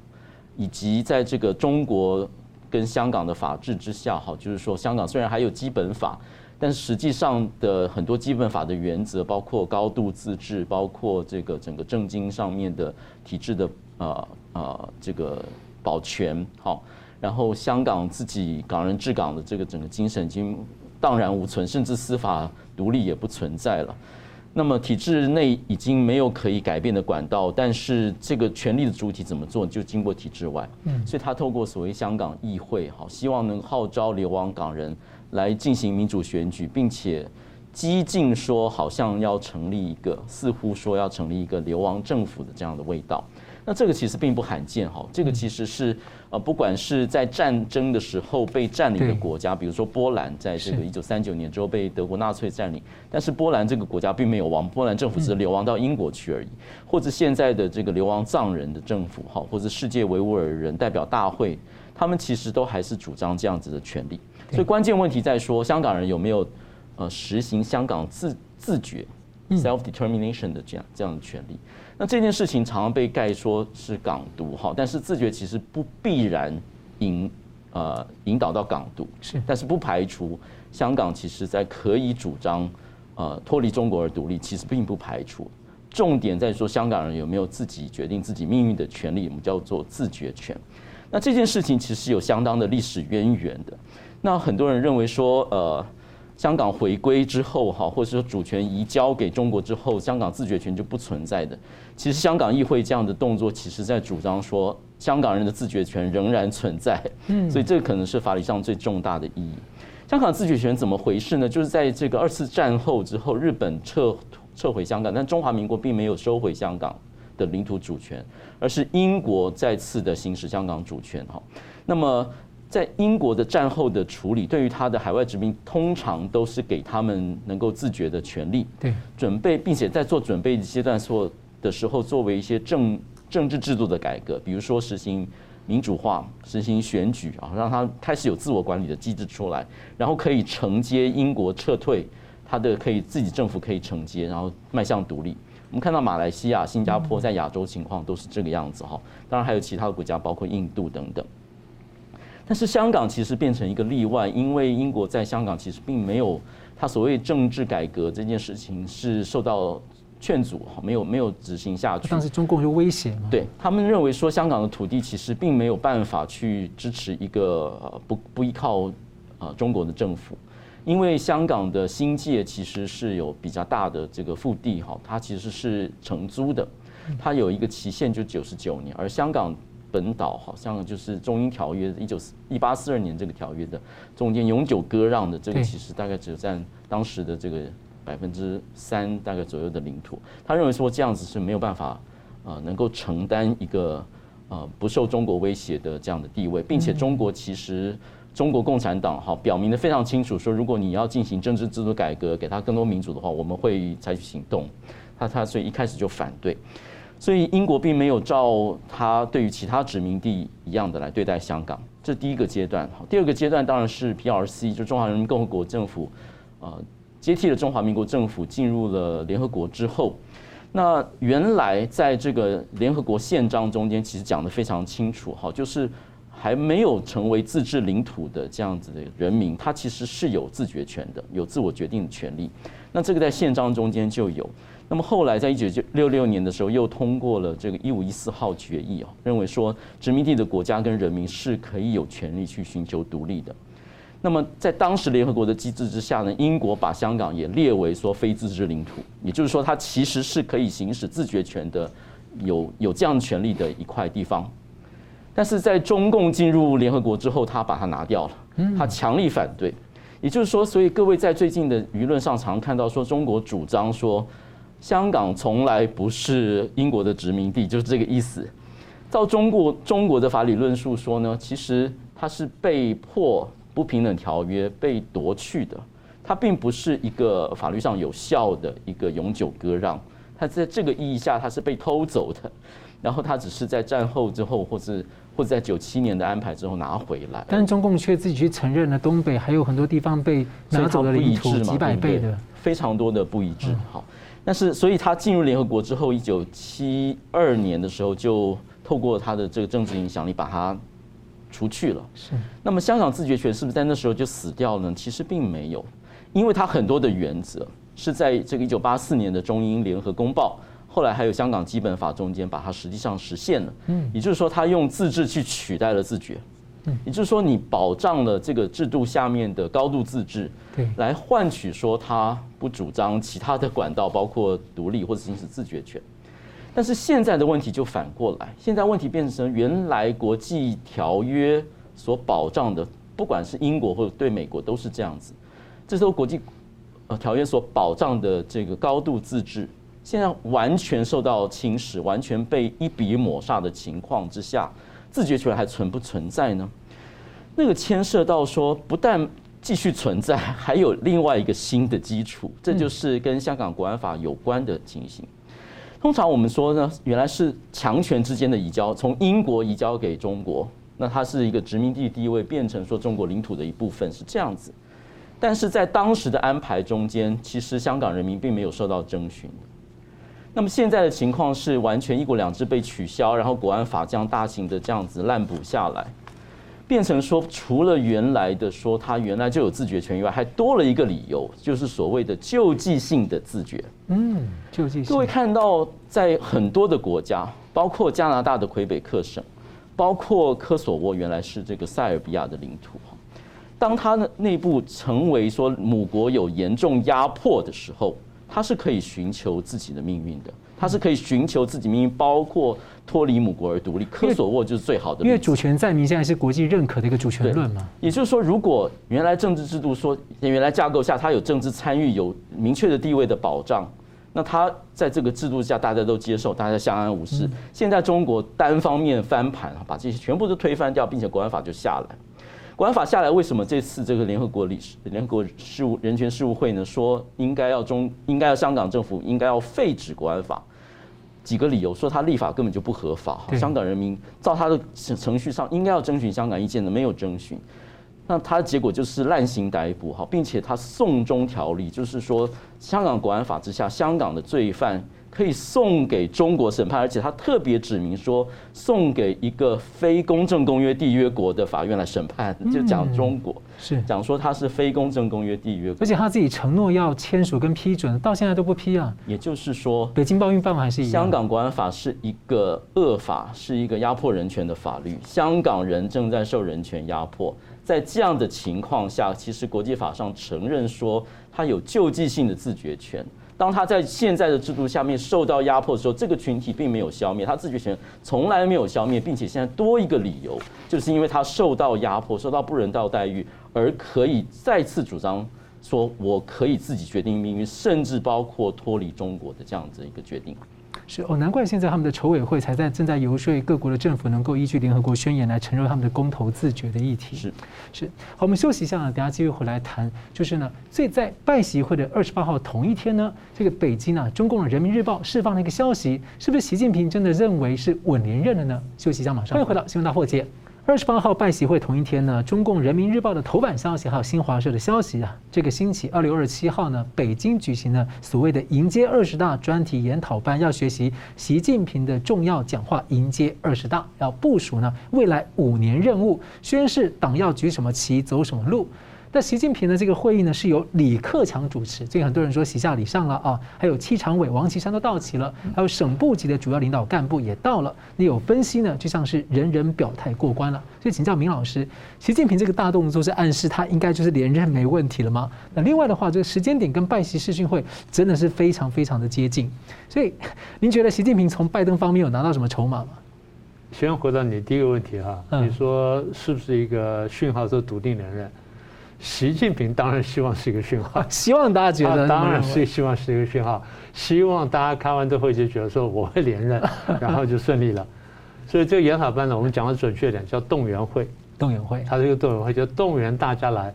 以及在这个中国跟香港的法治之下，哈，就是说香港虽然还有基本法。但实际上的很多基本法的原则，包括高度自治，包括这个整个政经上面的体制的呃呃这个保全，好，然后香港自己港人治港的这个整个精神已经荡然无存，甚至司法独立也不存在了。那么体制内已经没有可以改变的管道，但是这个权力的主体怎么做，就经过体制外。嗯，所以他透过所谓香港议会，好，希望能号召流亡港人来进行民主选举，并且激进说好像要成立一个，似乎说要成立一个流亡政府的这样的味道。那这个其实并不罕见哈，这个其实是呃，不管是在战争的时候被占领的国家，比如说波兰，在这个一九三九年之后被德国纳粹占领，但是波兰这个国家并没有亡，波兰政府只是流亡到英国去而已，或者现在的这个流亡藏人的政府哈，或者世界维吾尔人代表大会，他们其实都还是主张这样子的权利，所以关键问题在说香港人有没有呃实行香港自自决 self determination 的这样这样的权利。那这件事情常常被盖说是港独哈，但是自觉其实不必然引呃引导到港独，是，但是不排除香港其实在可以主张呃脱离中国而独立，其实并不排除。重点在说香港人有没有自己决定自己命运的权利，我们叫做自觉权。那这件事情其实有相当的历史渊源的。那很多人认为说呃。香港回归之后，哈，或者说主权移交给中国之后，香港自决权就不存在的。其实香港议会这样的动作，其实在主张说香港人的自决权仍然存在。嗯，所以这个可能是法律上最重大的意义。香港自决权怎么回事呢？就是在这个二次战后之后，日本撤撤回香港，但中华民国并没有收回香港的领土主权，而是英国再次的行使香港主权。哈，那么。在英国的战后的处理，对于他的海外殖民，通常都是给他们能够自觉的权利，对，准备，并且在做准备阶段做的时候，作为一些政政治制度的改革，比如说实行民主化，实行选举啊，让他开始有自我管理的机制出来，然后可以承接英国撤退，他的可以自己政府可以承接，然后迈向独立。我们看到马来西亚、新加坡在亚洲情况都是这个样子哈，当然还有其他的国家，包括印度等等。但是香港其实变成一个例外，因为英国在香港其实并没有他所谓政治改革这件事情是受到劝阻，没有没有执行下去。
当时中共就威胁嘛？
对，他们认为说香港的土地其实并没有办法去支持一个不不依靠呃中国的政府，因为香港的新界其实是有比较大的这个腹地哈，它其实是承租的，它有一个期限就九十九年，而香港。本岛好像就是中英条约一九一八四二年这个条约的中间永久割让的这个，其实大概只有占当时的这个百分之三大概左右的领土。他认为说这样子是没有办法呃能够承担一个呃不受中国威胁的这样的地位，并且中国其实中国共产党哈表明的非常清楚，说如果你要进行政治制度改革，给他更多民主的话，我们会采取行动。他他所以一开始就反对。所以英国并没有照他对于其他殖民地一样的来对待香港，这第一个阶段。第二个阶段当然是 PRC，就中华人民共和国政府，呃，接替了中华民国政府进入了联合国之后，那原来在这个联合国宪章中间其实讲得非常清楚，哈，就是还没有成为自治领土的这样子的人民，他其实是有自决权的，有自我决定的权利。那这个在宪章中间就有。那么后来，在一九六六年的时候，又通过了这个一五一四号决议哦，认为说殖民地的国家跟人民是可以有权利去寻求独立的。那么在当时联合国的机制之下呢，英国把香港也列为说非自治领土，也就是说，它其实是可以行使自决权的，有有这样权利的一块地方。但是在中共进入联合国之后，他把它拿掉了，他强力反对。也就是说，所以各位在最近的舆论上常看到说，中国主张说。香港从来不是英国的殖民地，就是这个意思。照中国中国的法理论述说呢，其实它是被迫不平等条约被夺去的，它并不是一个法律上有效的一个永久割让，它在这个意义下它是被偷走的，然后它只是在战后之后，或是或者在九七年的安排之后拿回来。
但是中共却自己去承认了东北还有很多地方被拿走的领土，几百倍的，
非常多的不一致。好。但是，所以他进入联合国之后，一九七二年的时候，就透过他的这个政治影响力，把他除去了。是。那么，香港自决权是不是在那时候就死掉了呢？其实并没有，因为他很多的原则是在这个一九八四年的中英联合公报，后来还有香港基本法中间，把它实际上实现了。嗯。也就是说，他用自治去取代了自决。也就是说，你保障了这个制度下面的高度自治，
对，
来换取说他不主张其他的管道，包括独立或者行使自决权。但是现在的问题就反过来，现在问题变成原来国际条约所保障的，不管是英国或者对美国都是这样子，这时候国际呃条约所保障的这个高度自治，现在完全受到侵蚀，完全被一笔抹煞的情况之下，自觉权还存不存在呢？那个牵涉到说，不但继续存在，还有另外一个新的基础，这就是跟香港国安法有关的情形。通常我们说呢，原来是强权之间的移交，从英国移交给中国，那它是一个殖民地地位，变成说中国领土的一部分是这样子。但是在当时的安排中间，其实香港人民并没有受到征询。那么现在的情况是，完全一国两制被取消，然后国安法这样大型的这样子滥补下来。变成说，除了原来的说他原来就有自觉权以外，还多了一个理由，就是所谓的救济性的自觉。
嗯，救济性。
各位看到，在很多的国家，包括加拿大的魁北克省，包括科索沃，原来是这个塞尔比亚的领土。当它的内部成为说母国有严重压迫的时候，他是可以寻求自己的命运的。他是可以寻求自己命运，包括脱离母国而独立。科索沃就是最好的，
因为主权在民，现在是国际认可的一个主权论嘛。
也就是说，如果原来政治制度说，原来架构下他有政治参与、有明确的地位的保障，那他在这个制度下大家都接受，大家相安无事。现在中国单方面翻盘，把这些全部都推翻掉，并且国安法就下来。国安法下来，为什么这次这个联合国理事联合国事务人权事务会呢说应该要中应该要香港政府应该要废止国安法？几个理由说他立法根本就不合法。香港人民照他的程序上应该要征询香港意见的，没有征询，那他的结果就是滥行逮捕哈，并且他送中条例就是说香港国安法之下，香港的罪犯。可以送给中国审判，而且他特别指明说，送给一个非公正公约缔约国的法院来审判，就讲中国是讲说他是非公正公约缔约国，
而且他自己承诺要签署跟批准，到现在都不批啊。
也就是说，
北京奥运办法还是一样。
香港国安法是一个恶法，是一个压迫人权的法律，香港人正在受人权压迫，在这样的情况下，其实国际法上承认说他有救济性的自决权。当他在现在的制度下面受到压迫的时候，这个群体并没有消灭，他自觉权从来没有消灭，并且现在多一个理由，就是因为他受到压迫、受到不人道待遇，而可以再次主张说，我可以自己决定命运，甚至包括脱离中国的这样子一个决定。
是哦，难怪现在他们的筹委会才在正在游说各国的政府能够依据联合国宣言来承认他们的公投自决的议题。
是
是，好，我们休息一下呢，等下继续回来谈。就是呢，所以在拜习会的二十八号同一天呢，这个北京啊，中共的人民日报释放了一个消息，是不是习近平真的认为是稳连任了呢？休息一下，马上欢迎回到新闻大破解。二十八号拜习会同一天呢，中共人民日报的头版消息还有新华社的消息啊，这个星期二六二十七号呢，北京举行了所谓的迎接二十大专题研讨班，要学习习近平的重要讲话，迎接二十大，要部署呢未来五年任务，宣誓党要举什么旗，走什么路。那习近平的这个会议呢，是由李克强主持。这个很多人说喜下礼上了啊，还有七常委王岐山都到齐了，还有省部级的主要领导干部也到了。你有分析呢，就像是人人表态过关了。所以请教明老师，习近平这个大动作是暗示他应该就是连任没问题了吗？那另外的话，这个时间点跟拜习视讯会真的是非常非常的接近。所以您觉得习近平从拜登方面有拿到什么筹码吗？
先回答你第一个问题哈，你说是不是一个讯号说笃定连任？习近平当然希望是一个讯号，
希望大家觉得
当然是希望是一个讯号，希望大家开完这会就觉得说我会连任，然后就顺利了。所以这个研讨班呢，我们讲的准确点叫动员会，
动员会，
它这个动员会就动员大家来，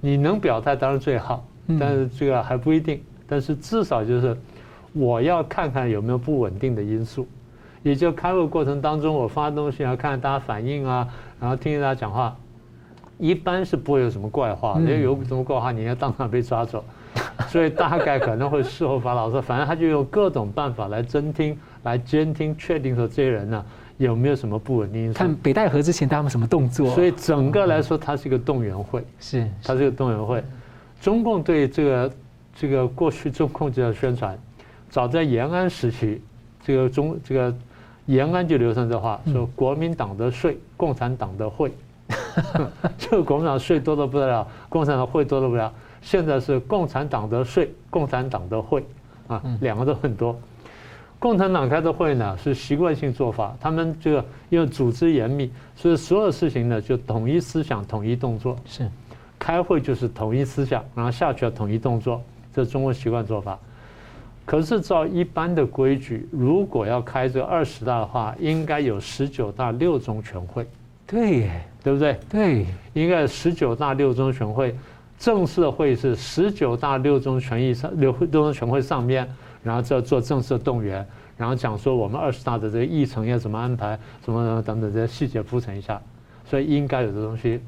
你能表态当然最好，但是这个还不一定，但是至少就是我要看看有没有不稳定的因素，也就开会过程当中我发东西要看看大家反应啊，然后听听大家讲话。一般是不会有什么怪话，因为有什么怪话，你要当场被抓走，所以大概可能会事后发牢骚。反正他就用各种办法来侦听、来监听，确定说这些人呢有没有什么不稳定。
看北戴河之前他们什么动作。
所以整个来说，它是一个动员会，
是
它是一个动员会。中共对这个这个过去中共就要宣传，早在延安时期，这个中这个延安就流传这话，说国民党的税，共产党的会。就国民党税多的不得了，共产党会多的不得了。现在是共产党的税，共产党的会，啊，两个都很多。共产党开的会呢是习惯性做法，他们这个因为组织严密，所以所有事情呢就统一思想、统一动作。
是，
开会就是统一思想，然后下去要统一动作，这是中国习惯做法。可是照一般的规矩，如果要开这二十大的话，应该有十九大六中全会。
对
耶，对不对？
对，
应该十九大六中全会，正式的会议是十九大六中全议上六六中全会上面。然后再做正式的动员，然后讲说我们二十大的这个议程要怎么安排，什么等等这些细节铺陈一下，所以应该有的东西。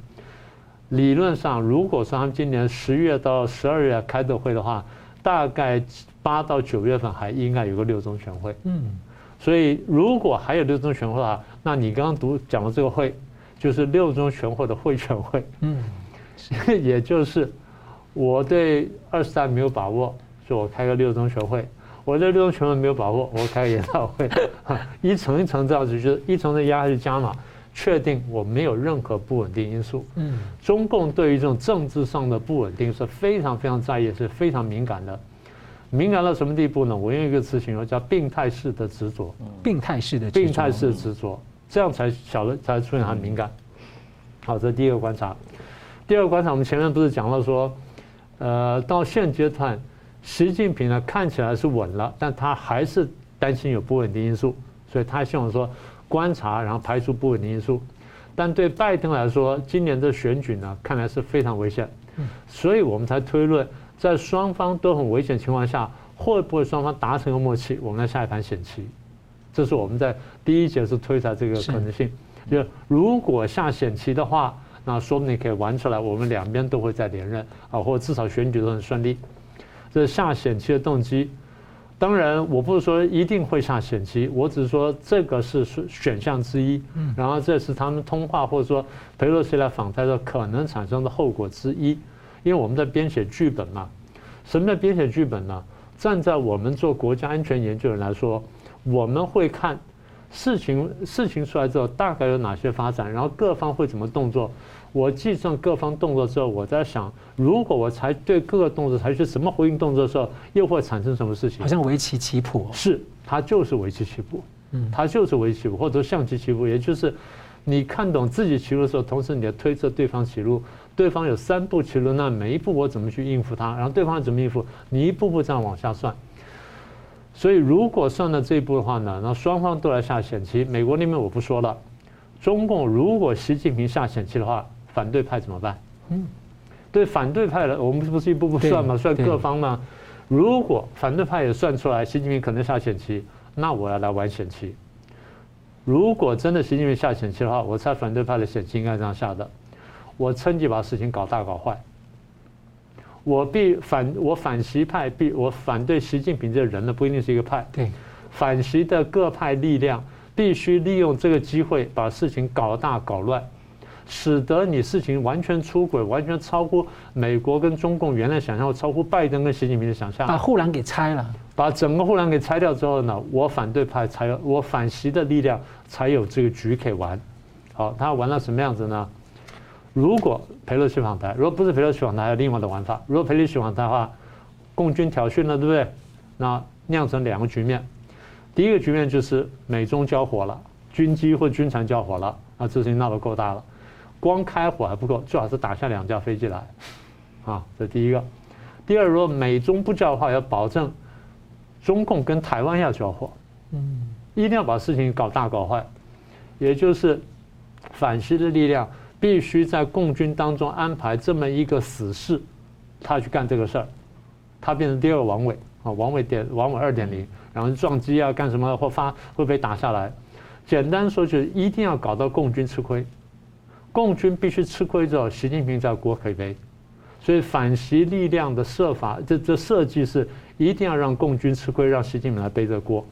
理论上，如果说他们今年十月到十二月开的会的话，大概八到九月份还应该有个六中全会。嗯，所以如果还有六中全会的话，那你刚刚读讲的这个会，就是六中全会的会全会。嗯，也就是我对二十大没有把握，所以我开个六中全会。我对六中全会没有把握，我开个研讨会，一层一层这样子，就是一层的压下去加码，确定我没有任何不稳定因素。嗯，中共对于这种政治上的不稳定是非常非常在意，是非常敏感的。敏感到什么地步呢？我用一个词形容，叫病态式的执着。
病态式的
病态式的执着，这样才晓得才出现很敏感。好，这是第一个观察。第二个观察，我们前面不是讲到说，呃，到现阶段。习近平呢，看起来是稳了，但他还是担心有不稳定因素，所以他希望说观察，然后排除不稳定因素。但对拜登来说，今年的选举呢，看来是非常危险，所以我们才推论，在双方都很危险情况下，会不会双方达成一个默契？我们来下一盘险棋，这是我们在第一节是推测这个可能性，就如果下险棋的话，那说不定可以玩出来，我们两边都会再连任啊，或者至少选举都很顺利。这是下险棋的动机，当然我不是说一定会下险棋，我只是说这个是选项之一。然后这是他们通话或者说裴洛西来访台的可能产生的后果之一，因为我们在编写剧本嘛。什么叫编写剧本呢？站在我们做国家安全研究人来说，我们会看事情事情出来之后大概有哪些发展，然后各方会怎么动作。我计算各方动作之后，我在想，如果我才对各个动作采取什么回应动作的时候，又会产生什么事情？
好像围棋棋谱。
是，它就是围棋棋谱。嗯，它就是围棋谱，或者象棋棋谱，也就是你看懂自己棋路的时候，同时你要推测对方棋路。对方有三步棋路，那每一步我怎么去应付他？然后对方怎么应付？你一步步这样往下算。所以如果算到这一步的话呢，那双方都来下险棋。美国那边我不说了，中共如果习近平下险棋的话。反对派怎么办？嗯，对反对派的，我们不是一步步算吗？算各方吗？如果反对派也算出来，习近平可能下险棋，那我要来玩险棋。如果真的习近平下险棋的话，我猜反对派的险棋应该这样下的：我趁机把事情搞大搞坏。我必反我反习派必我反对习近平这个人呢，不一定是一个派。
对，
反习的各派力量必须利用这个机会把事情搞大搞乱。使得你事情完全出轨，完全超乎美国跟中共原来想象，超乎拜登跟习近平的想象。
把护栏给拆了，
把整个护栏给拆掉之后呢，我反对派才有，我反习的力量才有这个局可以玩。好，他玩到什么样子呢？如果裴洛西访台，如果不是裴洛西访台，还有另外的玩法。如果裴洛西访台的话，共军挑衅了，对不对？那酿成两个局面。第一个局面就是美中交火了，军机或军船交火了，那这事情闹得够大了。光开火还不够，最好是打下两架飞机来，啊，这第一个。第二，如果美中不交的话，要保证中共跟台湾要交火，嗯，一定要把事情搞大搞坏，也就是反西的力量必须在共军当中安排这么一个死士，他去干这个事儿，他变成第二王伟啊，王伟点王伟二点零，然后撞击啊干什么或发会被打下来，简单说就是一定要搞到共军吃亏。共军必须吃亏之后，习近平才锅可以背，所以反习力量的设法，这这设计是一定要让共军吃亏，让习近平来背这个锅。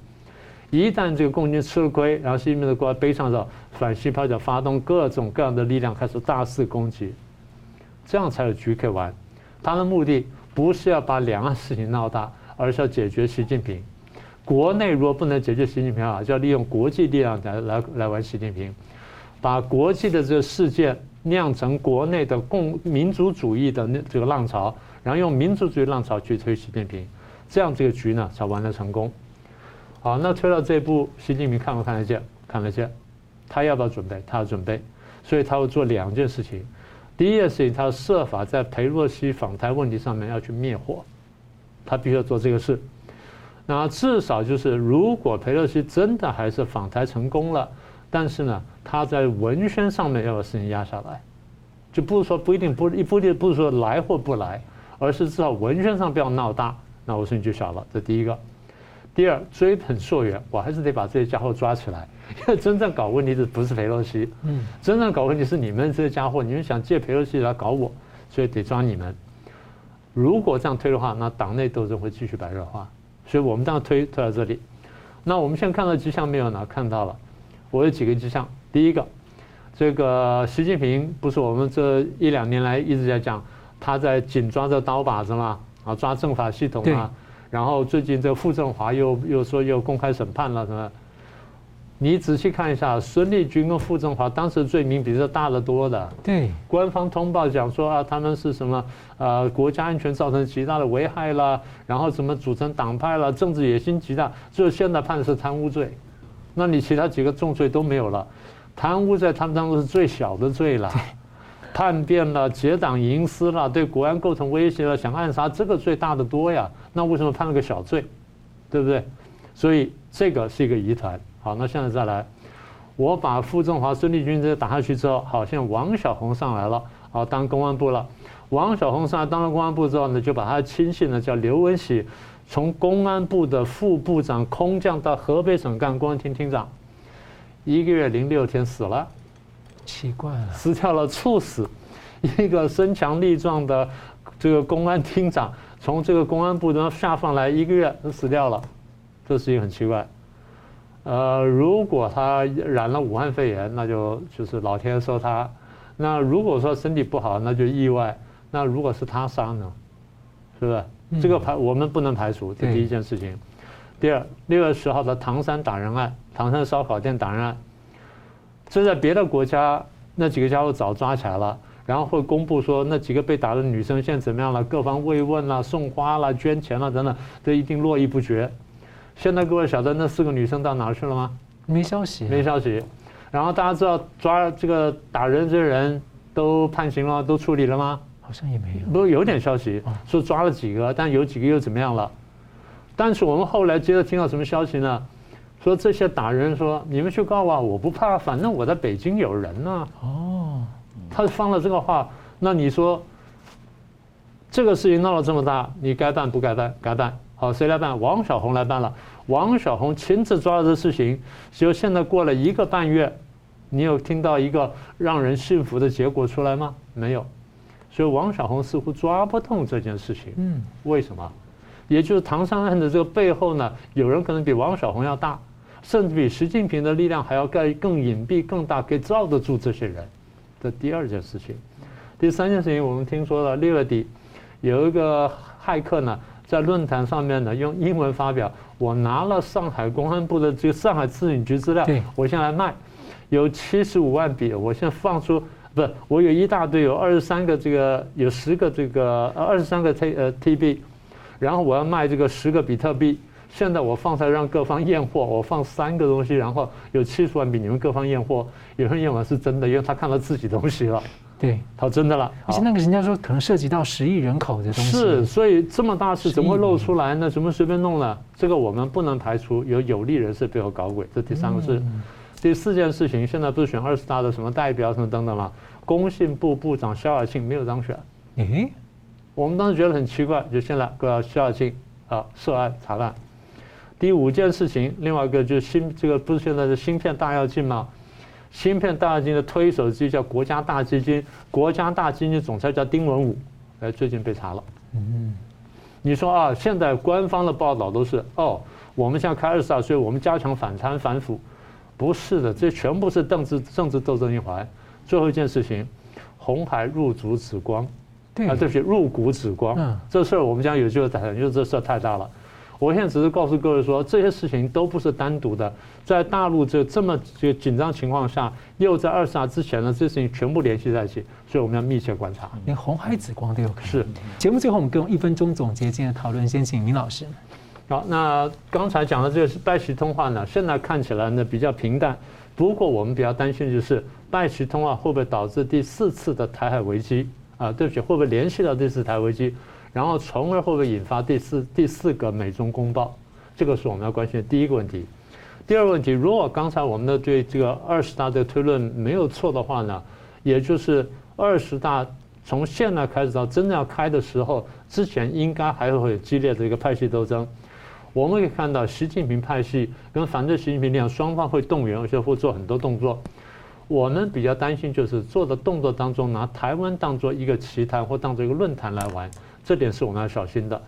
一旦这个共军吃了亏，然后习近平的锅背上之后，反西派就发动各种各样的力量开始大肆攻击，这样才有局可以玩。他的目的不是要把两岸事情闹大，而是要解决习近平。国内如果不能解决习近平啊，就要利用国际力量来来来玩习近平。把国际的这个事件酿成国内的共民族主义的这个浪潮，然后用民族主义浪潮去推习近平，这样这个局呢才玩得成功。好，那推到这一步，习近平看不看得见？看得见。他要不要准备？他要准备，所以他会做两件事情。第一件事情，他设法在裴洛西访台问题上面要去灭火，他必须要做这个事。那至少就是，如果裴洛西真的还是访台成功了，但是呢，他在文宣上面要把事情压下来，就不是说不一定不一不一定不是说来或不来，而是至少文宣上不要闹大，那我事情就小了。这第一个。第二，追本溯源，我还是得把这些家伙抓起来，因为真正搞问题的不是裴洛西，嗯，真正搞问题是你们这些家伙，你们想借裴洛西来搞我，所以得抓你们。如果这样推的话，那党内斗争会继续白热化。所以我们这样推推到这里，那我们现在看到迹象没有呢？看到了，我有几个迹象。第一个，这个习近平不是我们这一两年来一直在讲，他在紧抓着刀把子嘛，啊，抓政法系统啊，然后最近这个傅政华又又说又公开审判了什么？你仔细看一下，孙立军跟傅政华当时罪名比这大得多的。
对，
官方通报讲说啊，他们是什么呃，国家安全造成极大的危害了，然后什么组成党派了，政治野心极大，就现在判的是贪污罪。那你其他几个重罪都没有了，贪污在他们当中是最小的罪了，叛变了，结党营私了，对国安构成威胁了，想暗杀，这个罪大得多呀。那为什么判了个小罪？对不对？所以这个是一个疑团。好，那现在再来，我把傅政华、孙立军这些打下去之后，好，像王小红上来了，好，当公安部了。王小红上来当了公安部之后呢，就把他的亲信呢叫刘文喜，从公安部的副部长空降到河北省干公安厅厅长，一个月零六天死了，
奇怪了，
死掉了，猝死。一个身强力壮的这个公安厅长，从这个公安部中下放来一个月就死掉了，这事情很奇怪。呃，如果他染了武汉肺炎，那就就是老天收他；那如果说身体不好，那就意外；那如果是他杀呢？是不是？这个排我们不能排除，这第一件事情。第二，六月十号的唐山打人案，唐山烧烤店打人案，这在别的国家那几个家伙早抓起来了，然后会公布说那几个被打的女生现在怎么样了，各方慰问了、送花了、捐钱了等等，这一定络绎不绝。现在各位晓得那四个女生到哪儿去了吗？
没消息，
没消息。然后大家知道抓这个打人这些人都判刑了，都处理了吗？
好像也没有。
不，有点消息说抓了几个，但有几个又怎么样了？但是我们后来接着听到什么消息呢？说这些打人说你们去告啊，我不怕，反正我在北京有人呢。哦，他放了这个话，那你说这个事情闹了这么大，你该办不该办？该办。好，谁来办？王小红来办了。王小红亲自抓了这事情，就现在过了一个半月，你有听到一个让人信服的结果出来吗？没有。所以王小红似乎抓不动这件事情。嗯，为什么？也就是唐山案的这个背后呢，有人可能比王小红要大，甚至比习近平的力量还要更更隐蔽、更大，可以罩得住这些人。这第二件事情。第三件事情，我们听说了六月底有一个骇客呢。在论坛上面呢，用英文发表，我拿了上海公安部的这个上海市警局资料，我先来卖，有七十五万笔，我先放出，不是，我有一大堆，有二十三个这个，有十个这个，呃，二十三个 T 呃 TB，然后我要卖这个十个比特币，现在我放出来让各方验货，我放三个东西，然后有七十万笔，你们各方验货，有人验完是真的，因为他看到自己东西了。对，好，真的了。
而且那个人家说可能涉及到十亿人口的东西。
是，所以这么大事怎么会露出来呢？怎么随便弄呢？这个我们不能排除有有利人士背后搞鬼。这第三个是，第四件事情，现在不是选二十大的什么代表什么等等吗？工信部部长肖亚庆没有当选。诶，我们当时觉得很奇怪，就现在各要萧亚庆啊涉案查办。第五件事情，另外一个就是芯这个不是现在是芯片大跃进吗？芯片大跃进的推手机叫国家大基金，国家大基金总裁叫丁文武，哎，最近被查了。嗯，你说啊，现在官方的报道都是哦，我们现在开二十大，所以我们加强反贪反腐，不是的，这全部是政治政治斗争一环。最后一件事情，红海入主紫光，对啊，对不起，入股紫光，嗯，这事儿我们将有机会谈，因为这事儿太大了。我现在只是告诉各位说，这些事情都不是单独的，在大陆这这么这个紧张情况下，又在二十大之前呢，这些事情全部联系在一起，所以我们要密切观察。
连红海紫光都有可能。
是。
节目最后，我们更用一分钟总结今天的讨论，先请明老师。
好，那刚才讲的这个是拜习通话呢，现在看起来呢比较平淡。不过我们比较担心的就是拜习通话会不会导致第四次的台海危机啊？对不起，会不会联系到第四台危机？然后从而会不会引发第四第四个美中公报？这个是我们要关心的第一个问题。第二个问题，如果刚才我们的对这个二十大的推论没有错的话呢，也就是二十大从现在开始到真正要开的时候，之前应该还会有激烈的一个派系斗争。我们可以看到，习近平派系跟反对习近平力量双方会动员，而且会做很多动作。我们比较担心就是做的动作当中，拿台湾当做一个棋盘或当做一个论坛来玩，这点是我们要小心的。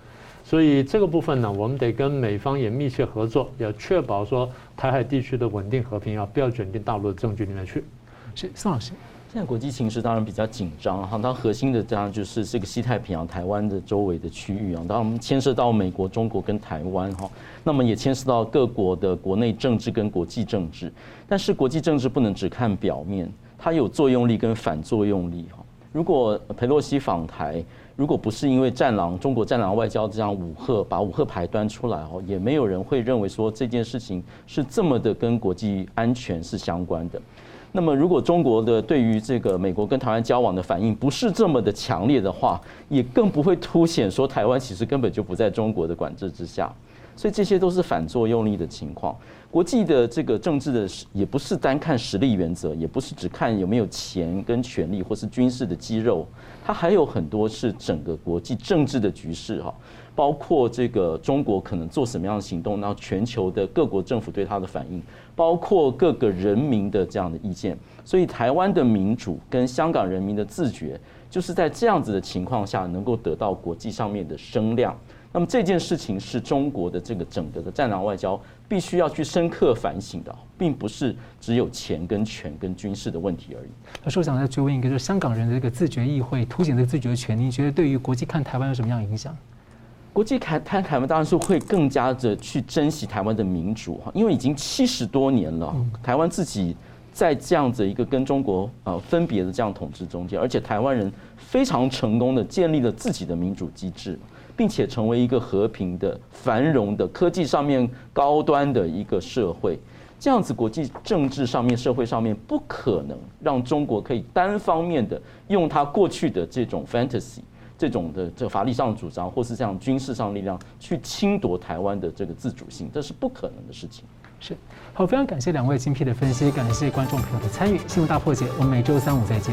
所以这个部分呢，我们得跟美方也密切合作，要确保说台海地区的稳定和平啊，不要卷进大陆的政局里面去。
是宋老师。
现在国际形势当然比较紧张哈，它核心的当然就是这个西太平洋、台湾的周围的区域啊，当然我们牵涉到美国、中国跟台湾哈，那么也牵涉到各国的国内政治跟国际政治。但是国际政治不能只看表面，它有作用力跟反作用力哈。如果佩洛西访台，如果不是因为战狼、中国战狼外交这张五鹤，把五鹤牌端出来哦，也没有人会认为说这件事情是这么的跟国际安全是相关的。那么，如果中国的对于这个美国跟台湾交往的反应不是这么的强烈的话，也更不会凸显说台湾其实根本就不在中国的管制之下。所以这些都是反作用力的情况。国际的这个政治的，也不是单看实力原则，也不是只看有没有钱跟权力或是军事的肌肉，它还有很多是整个国际政治的局势哈。包括这个中国可能做什么样的行动，然后全球的各国政府对它的反应，包括各个人民的这样的意见，所以台湾的民主跟香港人民的自觉，就是在这样子的情况下能够得到国际上面的声量。那么这件事情是中国的这个整个的战狼外交必须要去深刻反省的，并不是只有钱跟权跟军事的问题而已。
老师，我想再追问一个，就是香港人的这个自觉议会凸显这个自觉权，你觉得对于国际看台湾有什么样的影响？
国际看台台湾当然是会更加的去珍惜台湾的民主哈，因为已经七十多年了，台湾自己在这样子一个跟中国呃分别的这样统治中间，而且台湾人非常成功的建立了自己的民主机制，并且成为一个和平的、繁荣的、科技上面高端的一个社会，这样子国际政治上面、社会上面不可能让中国可以单方面的用他过去的这种 fantasy。这种的这法律上主张，或是这样军事上力量去侵夺台湾的这个自主性，这是不可能的事情。
是，好，非常感谢两位精辟的分析，感谢观众朋友的参与。新闻大破解，我们每周三五再见。